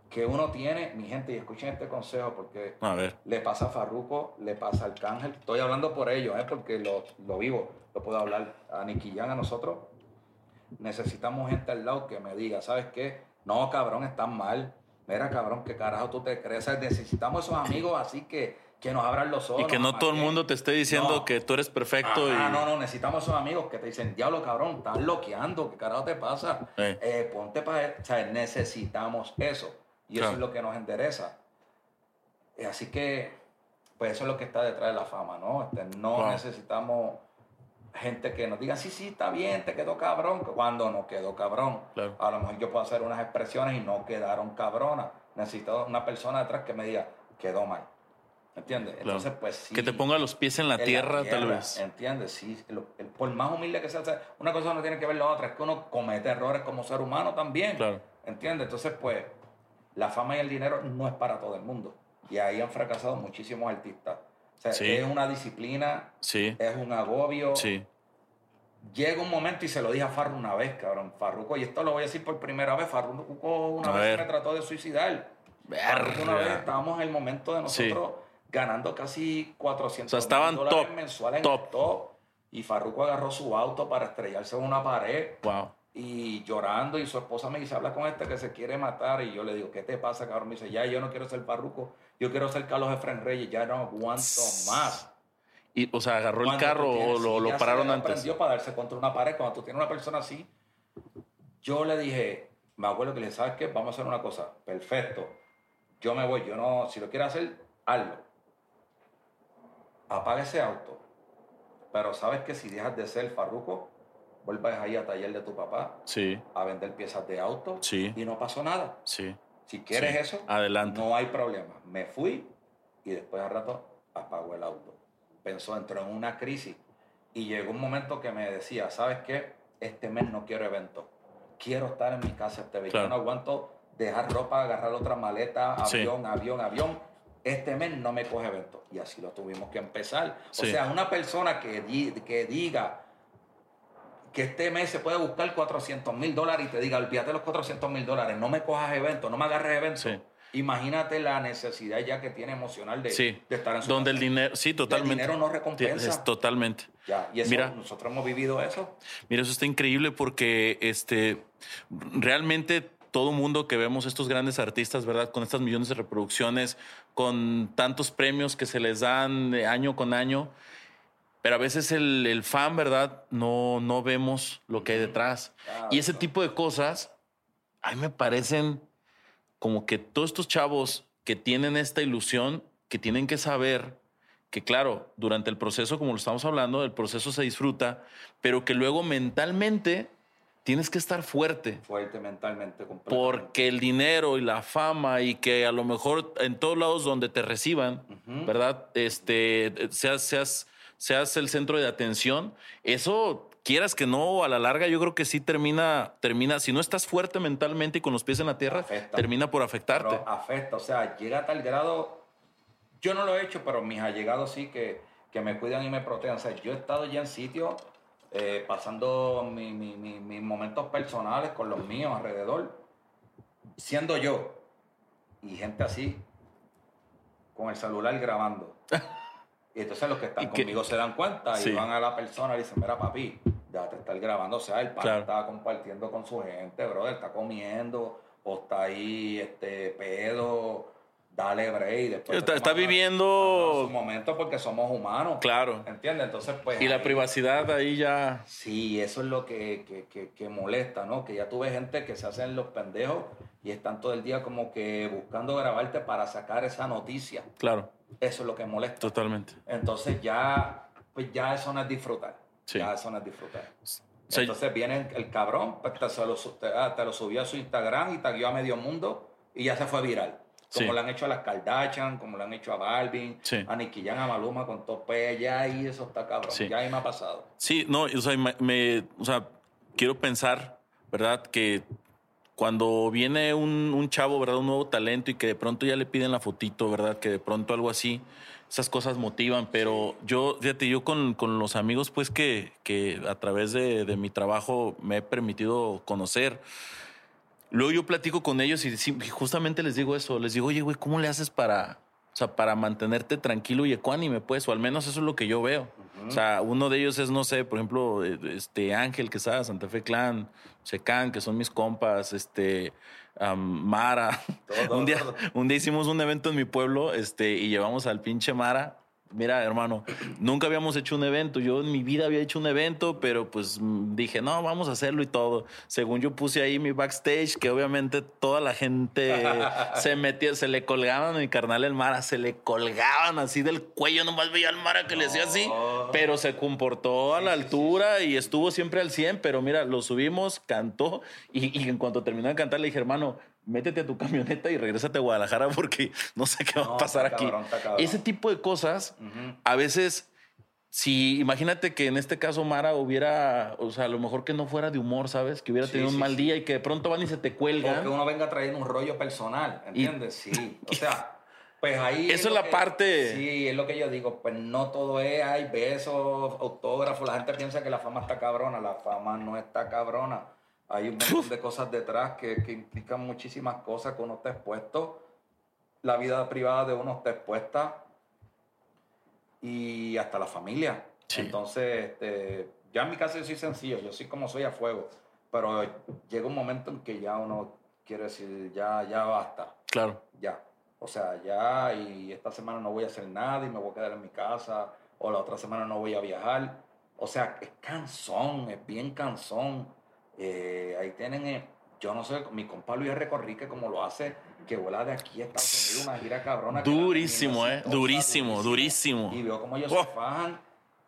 que uno tiene, mi gente, y escuchen este consejo porque A ver. le pasa a Farruko, le pasa al Cángel, estoy hablando por ellos, ¿eh? porque lo, lo vivo, lo puedo hablar a Jam, a nosotros. Necesitamos gente al lado que me diga, ¿sabes qué? No, cabrón, estás mal. Mira, cabrón, ¿qué carajo tú te crees? Necesitamos esos amigos así que, que nos abran los ojos. Y que no todo el mundo te esté diciendo No. que tú eres perfecto Ah, y. no, no, necesitamos esos amigos que te dicen, diablo, cabrón, estás loqueando, ¿qué carajo te pasa? Eh. Eh, ponte para... O sea, necesitamos eso. Y eso es lo que nos endereza. Eh, Así que, pues eso es lo que está detrás de la fama, ¿no? Este, no Wow. necesitamos gente que nos diga, sí, sí, está bien, te quedó cabrón, cuando no quedó cabrón. Claro. A lo mejor yo puedo hacer unas expresiones y no quedaron cabronas. Necesito una persona detrás que me diga, quedó mal. ¿Entiendes? Claro. Entonces, pues sí. Que te ponga los pies en la, en tierra, tal tierra, vez. ¿Entiendes? Sí, el- por más humilde que sea, una cosa no tiene que ver la otra, es que uno comete errores como ser humano también. Claro. ¿Entiendes? Entonces, pues, la fama y el dinero no es para todo el mundo. Y ahí han fracasado muchísimos artistas. O sea, Sí. es una disciplina, Sí. es un agobio. Sí. Llega un momento y se lo dije a Farru una vez, cabrón. Farruko, y esto lo voy a decir por primera vez, Farruko una A vez ver. me trató de suicidar. Farruko una vez estábamos en el momento de Sí. Ganando casi 400 O sea, estaban dólares top, mensuales en top. el top. Y Farruko agarró su auto para estrellarse en una pared Wow. y llorando y su esposa me dice, habla con este que se quiere matar y yo le digo, ¿qué te pasa, cabrón? Me dice, ya yo no quiero ser Farruko, yo quiero ser Carlos Efren Reyes, ya no aguanto más. Y, o sea, agarró el carro tienes- o lo, lo pararon antes. aprendió para darse contra una pared. Cuando tú tienes una persona así, yo le dije, me acuerdo que le dije, ¿sabes qué? Vamos a hacer una cosa. Perfecto. Yo me voy. Yo no, si lo quieres hacer, hazlo. Apaga ese auto. Pero sabes que si dejas de ser farruco, vuelvas ahí a taller de tu papá Sí, a vender piezas de auto Sí. y no pasó nada. sí. Si quieres eso, Adelante. no hay problema. Me fui y después al rato apagó el auto. Pensó, entró en una crisis y llegó un momento que me decía, ¿sabes qué? Este mes no quiero evento. Quiero estar en mi casa este mes. Claro. Yo no aguanto dejar ropa, agarrar otra maleta, avión, avión, avión. Este mes no me coge evento. Y así lo tuvimos que empezar. Sí. O sea, una persona que, di- que diga que este mes se puede buscar 400 mil dólares y te diga, olvídate los 400 mil dólares, no me cojas evento, no me agarres evento. Sí. Imagínate la necesidad ya que tiene emocional de, Sí. de estar en su Donde el casa. dinero. Sí, totalmente. dinero no recompensa. Es totalmente. Ya, y eso, Mira. nosotros hemos vivido eso. Mira, eso está increíble porque este realmente todo mundo que vemos estos grandes artistas, ¿verdad? Con estas millones de reproducciones, con tantos premios que se les dan año con año. Pero a veces el, el fan, ¿verdad? No, no vemos lo que hay detrás. y ese tipo de cosas, a mí me parecen como que todos estos chavos que tienen esta ilusión, que tienen que saber que claro, durante el proceso, como lo estamos hablando, el proceso se disfruta, pero que luego mentalmente tienes que estar fuerte. Fuerte mentalmente, Porque el dinero y la fama y que a lo mejor en todos lados donde te reciban, ¿verdad? Este, seas, seas, seas el centro de atención, eso quieras que no, a la larga yo creo que sí termina, termina, si no estás fuerte mentalmente y con los pies en la tierra, termina por afectarte. afecta, o sea, llega a tal grado yo no lo he hecho, pero mis allegados sí que, que me cuidan y me protegen. O sea, yo he estado ya en sitios eh, pasando mis momentos personales con los míos alrededor, siendo yo y gente así, con el celular grabando. Y entonces los que están conmigo se dan cuenta y van a la persona y dicen, mira papi, ya te está grabando. O sea, el padre está compartiendo con su gente, brother, está comiendo, o está ahí, este, pedo, dale break. Después está, está viviendo su momento porque somos humanos. Claro. ¿Entiendes? Entonces, pues. Y la privacidad ahí ya. Sí, eso es lo que, que, que, molesta, ¿no? Que ya tuve gente que se hacen los pendejos y están todo el día como que buscando grabarte para sacar esa noticia. Claro. Eso es lo que molesta. Totalmente. Entonces ya, pues ya eso no es disfrutar. Sí. Ya eso no es disfrutar. Entonces viene el cabrón, pues te, lo, ah, te lo subió a su Instagram y taguió a medio mundo y ya se fue viral. Como lo han hecho a las Kardashian, como lo han hecho a Balvin, a Nicky Jam, a Maluma con tope, ya ahí eso está cabrón. Ya ahí me ha pasado. Sí, no, o sea, me, o sea, quiero pensar, ¿verdad? Que cuando viene un, un, chavo, ¿verdad? Un nuevo talento y que de pronto ya le piden la fotito, ¿verdad? Que de pronto algo así, esas cosas motivan. Pero yo, fíjate, yo con, con, los amigos, pues que, que a través de, de mi trabajo me he permitido conocer, Luego yo platico con ellos y justamente les digo eso. Les digo, oye, güey, ¿cómo le haces para, o sea, para mantenerte tranquilo y ecuánime, pues? O al menos eso es lo que yo veo. O sea, uno de ellos es, no sé, por ejemplo, eh, este Ángel, que está Santa Fe Clan, Secan, que son mis compas, este, Mara. un, día, un día hicimos un evento en mi pueblo este, y llevamos al pinche Mara mira, hermano, nunca habíamos hecho un evento. Yo en mi vida había hecho un evento, pero pues dije, no, vamos a hacerlo y todo. Según yo puse ahí mi backstage, que obviamente toda la gente se metía, se le colgaban a mi carnal el Mara, se le colgaban así del cuello, nomás veía al Mara que le decía así, pero se comportó a la altura y estuvo siempre al 100, pero mira, lo subimos, cantó y, y en cuanto terminó de cantar le dije, hermano, métete a tu camioneta y regrésate a Guadalajara porque no sé qué va a pasar aquí. Ese tipo de cosas, a veces, si imagínate que en este caso Mara hubiera, o sea, a lo mejor que no fuera de humor, ¿sabes? Que hubiera tenido un mal día y que de pronto van y se te cuelgan. O que uno venga trayendo un rollo personal, ¿entiendes? sí. O sea. Pues ahí. Eso es, la parte. Sí, es lo que yo digo. Pues no todo es, hay besos, autógrafos. La gente piensa que la fama está cabrona. La fama no está cabrona hay un montón de cosas detrás que, que, implican muchísimas cosas que uno está expuesto. La vida privada de uno está expuesta. Y hasta la familia. Entonces, este, ya en mi caso yo soy sencillo, yo soy como soy a fuego. Pero llega un momento en que ya uno quiere decir, ya, ya basta. Claro. Ya. O sea, ya, y esta semana no voy a hacer nada y me voy a quedar en mi casa, o la otra semana no voy a viajar. O sea, es cansón, es bien cansón eh, ahí tienen, eh, yo no sé, mi compa Luis R. Corrique como lo hace, que vuela de aquí a Estados Unidos, una gira cabrona. Durísimo, eh, durísimo, durísimo. Y veo como ellos se fajan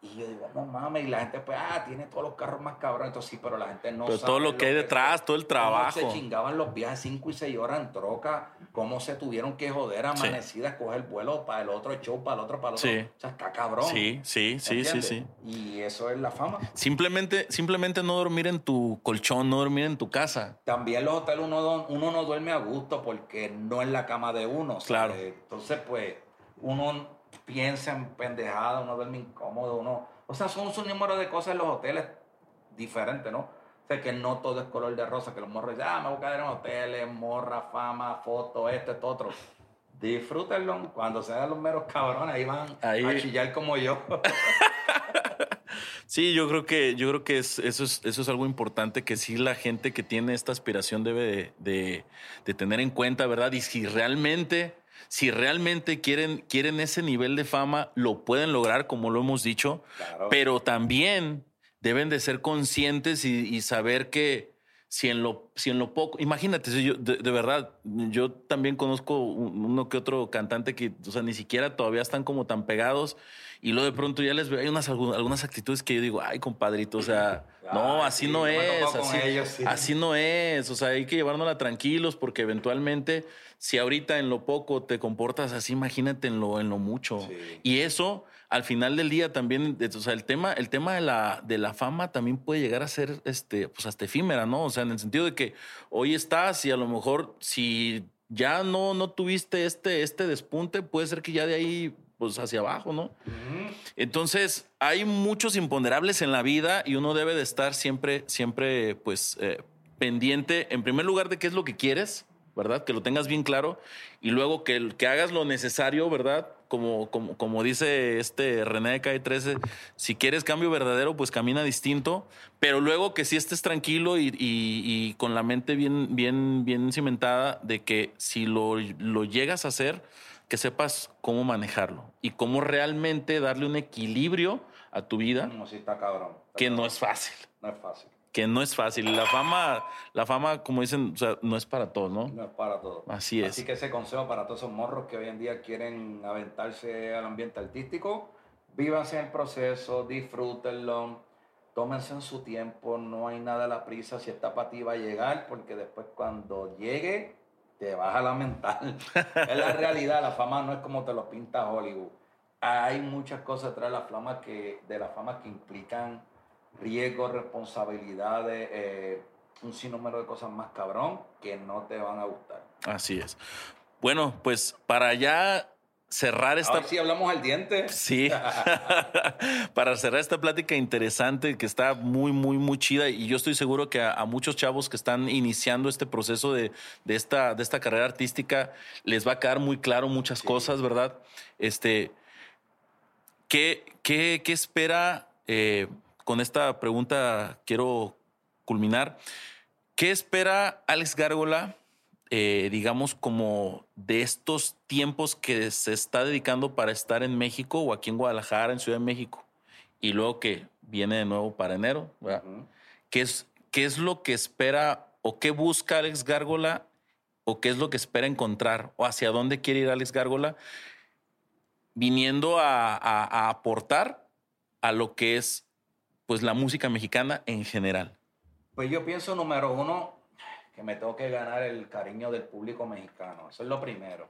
y yo digo, no mames, y la gente, pues, ah, tiene todos los carros más cabrones. Entonces, sí, pero la gente no pero todo lo que hay detrás, todo el trabajo. Cómo se chingaban los viajes 5 y 6 horas en troca, cómo se tuvieron que joder amanecidas, coger vuelo para el otro show, para el otro, para el otro. Sí. O sea, está cabrón. Sí, sí, sí, sí, sí. Y eso es la fama. Simplemente, simplemente no dormir en tu colchón, no dormir en tu casa. También los hoteles uno, uno no duerme a gusto porque no es la cama de uno. Claro. Entonces, pues, uno piensa en pendejada, uno duerme incómodo, uno o sea, son un número de cosas en los hoteles diferentes, ¿no? O sea, que no todo es color de rosa, que los morros dicen, ah, me voy a quedar en hoteles, morra, fama, foto, esto, esto, otro. Disfrútenlo. Cuando sean los meros cabrones, ahí van a chillar como yo. Sí, yo creo que, yo creo que es, eso, es, eso es algo importante que sí la gente que tiene esta aspiración debe de, de- de tener en cuenta, ¿verdad? Y si realmente, si realmente quieren, quieren ese nivel de fama, lo pueden lograr, como lo hemos dicho, Claro. pero también deben de ser conscientes y, y saber que si en lo, si en lo poco, imagínate, si yo, de, de verdad, yo también conozco un- uno que otro cantante que, o sea, ni siquiera todavía están como tan pegados y luego de pronto ya les veo, hay unas, algu- algunas actitudes que yo digo, ay, compadrito, o sea, no, así sí, no es, así, ellos, sí. así no es, o sea, hay que llevárnosla tranquilos porque eventualmente, si ahorita en lo poco te comportas así, imagínate en lo, en lo mucho. Sí. Y eso, al final del día también, o sea, el tema, el tema de la, de la fama también puede llegar a ser, este, pues hasta efímera, ¿no? O sea, en el sentido de que hoy estás y a lo mejor si ya no, no tuviste este, este despunte, puede ser que ya de ahí, pues hacia abajo, ¿no? Entonces, hay muchos imponderables en la vida y uno debe de estar siempre, siempre, pues, eh, pendiente, en primer lugar, de qué es lo que quieres, ¿verdad? Que lo tengas bien claro y luego que, que hagas lo necesario, ¿verdad? Como, como, como dice este René de Calle 13, si quieres cambio verdadero, pues camina distinto, pero luego que sí estés tranquilo y, y- y con la mente bien, bien, bien cimentada de que si lo, lo llegas a hacer, que sepas cómo manejarlo y cómo realmente darle un equilibrio a tu vida, No, sí está cabrón. Está que no cabrón. es fácil, No es fácil. que no es fácil. La fama, la fama, como dicen, o sea, no es para todos, ¿no? No es para todo. Así es. Así que ese consejo para todos esos morros que hoy en día quieren aventarse al ambiente artístico, vívanse el proceso, disfrútenlo, tómense en su tiempo, no hay nada a la prisa, si está para ti va a llegar, porque después cuando llegue te vas a lamentar. es la realidad, la fama no es como te lo pinta Hollywood. Hay muchas cosas detrás de la fama que, de la fama que implican riesgos, responsabilidades, eh, un sinnúmero de cosas más cabrón que no te van a gustar. Así es. Bueno, pues para ya cerrar esta... Ahora sí hablamos al diente. Sí, para cerrar esta plática interesante que está muy, muy, muy chida y yo estoy seguro que a, a muchos chavos que están iniciando este proceso de, de esta, de esta carrera artística les va a quedar muy claro muchas Sí. cosas, ¿verdad? Este, ¿qué, qué, qué espera? eh, con esta pregunta quiero culminar. ¿Qué espera Alex Gárgola, eh, digamos, como de estos tiempos que se está dedicando para estar en México o aquí en Guadalajara, en Ciudad de México? Y luego que viene de nuevo para enero, ¿verdad? ¿Qué es, ¿Qué es lo que espera o qué busca Alex Gárgola o qué es lo que espera encontrar o hacia dónde quiere ir Alex Gárgola viniendo a, a- a aportar a lo que es pues la música mexicana en general? Pues yo pienso, número uno, que me tengo que ganar el cariño del público mexicano. Eso es lo primero.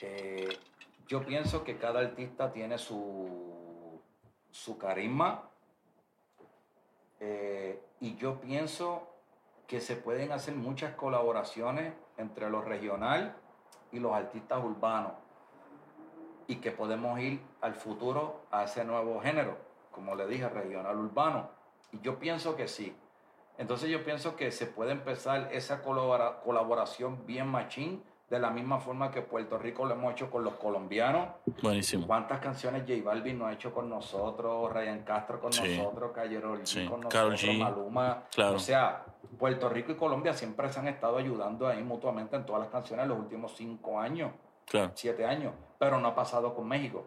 Eh, yo pienso que cada artista tiene su, su carisma. Eh, y yo pienso que se pueden hacer muchas colaboraciones entre lo regional y los artistas urbanos. Y que podemos ir al futuro a ese nuevo género, como le dije, regional urbano. Y yo pienso que sí. Entonces yo pienso que se puede empezar esa colabora- colaboración bien machín, de la misma forma que Puerto Rico lo hemos hecho con los colombianos. Buenísimo. ¿Cuántas canciones J Balvin no ha hecho con nosotros? Ryan Castro con Sí. nosotros, G Sí, con nosotros, G. Maluma. Claro. O sea, Puerto Rico y Colombia siempre se han estado ayudando ahí mutuamente en todas las canciones en los últimos cinco años, Claro. siete años, pero no ha pasado con México.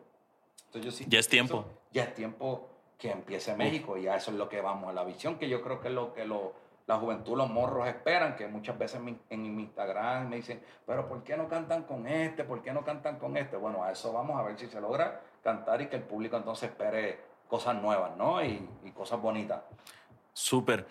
Entonces yo sí Ya es tiempo. Ya es tiempo que empiece México y a eso es lo que vamos, a la visión que yo creo que es lo que lo, la juventud, los morros esperan, que muchas veces en mi, en mi Instagram me dicen, pero ¿por qué no cantan con este? ¿Por qué no cantan con este? Bueno, a eso vamos a ver si se logra cantar y que el público entonces espere cosas nuevas, ¿no? Y, y cosas bonitas. Súper.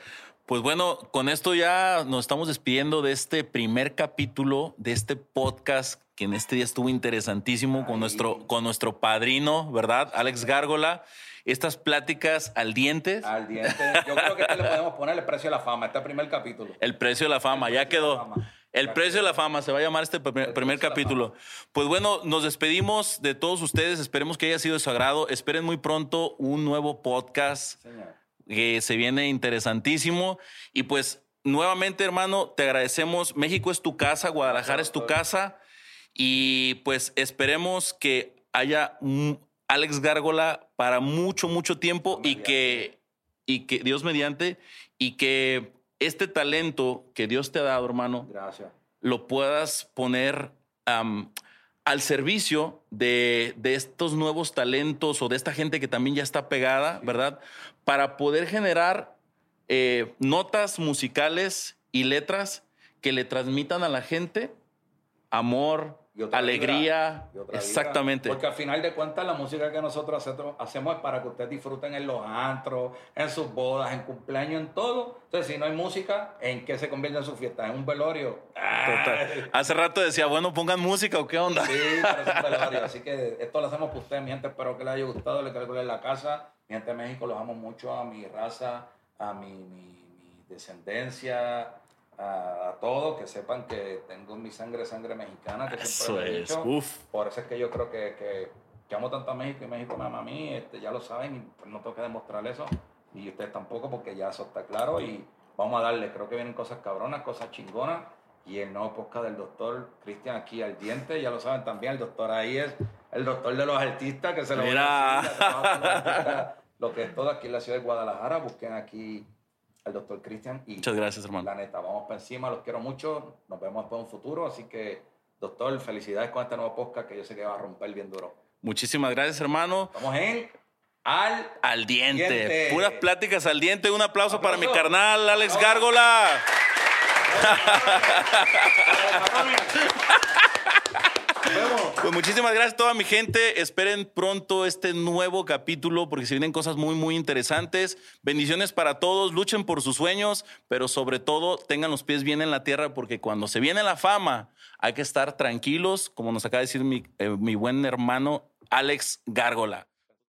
Pues bueno, con esto ya nos estamos despidiendo de este primer capítulo de este podcast que en este día estuvo interesantísimo con nuestro, con nuestro padrino, ¿verdad? Alex Gárgola. Estas pláticas al diente, Al diente, yo creo que le podemos poner el precio de la fama, este primer capítulo. el precio de la fama, El ya precio de la quedó. fama. El precio de la fama se va a llamar este primer, capítulo. Pues bueno, nos despedimos de todos ustedes. Esperemos que haya sido de su agrado. Esperen muy pronto un nuevo podcast Señor. Que se viene interesantísimo. Y pues nuevamente, hermano, te agradecemos. México es tu casa, Guadalajara es tu casa. Y pues esperemos que haya, un- Alex Gárgola para mucho, mucho tiempo y que, y que Dios mediante, y que este talento que Dios te ha dado, hermano, Gracias. lo puedas poner am, al servicio de, de estos nuevos talentos o de esta gente que también ya está pegada, ¿verdad? Para poder generar eh, notas musicales y letras que le transmitan a la gente amor, Y otra alegría. vibra, y otra vibra. Exactamente. Porque al final de cuentas la música que nosotros hacemos, es para que ustedes disfruten en los antros, en sus bodas, en cumpleaños, en todo. Entonces, si no hay música, ¿en qué se convierte en su fiesta? ¿En un velorio? Total. Hace rato decía, bueno, pongan música o qué onda. Sí, pero es un velorio. Así que esto lo hacemos para ustedes, mi gente. Espero que les haya gustado, les calcule en la casa. Mi gente de México, los amo mucho a mi raza, a mi, mi- mi descendencia, a, a todos. Que sepan que tengo en mi sangre sangre mexicana. Que Eso siempre lo he es. dicho. Uf. Por eso es que yo creo que, que, que amo tanto a México y México me ama a mí. Este, ya lo saben y pues no tengo que demostrar eso. Y ustedes tampoco, porque ya eso está claro. Y vamos a darle. Creo que vienen cosas cabronas, cosas chingonas. Y el nuevo podcast del doctor Cristian aquí al diente, ya lo saben también, el doctor ahí es el doctor de los artistas, que se lo voy a Mira. decir, lo que es todo aquí en la ciudad de Guadalajara. Busquen aquí al doctor Cristian y Muchas gracias, hermano. la neta, vamos para encima, los quiero mucho, nos vemos después en un futuro, así que, doctor, felicidades con este nuevo podcast que yo sé que va a romper bien duro. Muchísimas gracias, hermano. Vamos en al... Al diente. Diente. Puras pláticas al diente. Un aplauso, para mi carnal, Alex. Gárgola. Pues muchísimas gracias a toda mi gente. Esperen pronto este nuevo capítulo porque se vienen cosas muy, muy interesantes. Bendiciones para todos. Luchen por sus sueños, pero sobre todo tengan los pies bien en la tierra porque cuando se viene la fama hay que estar tranquilos, como nos acaba de decir mi, eh, mi buen hermano Alex Gárgola.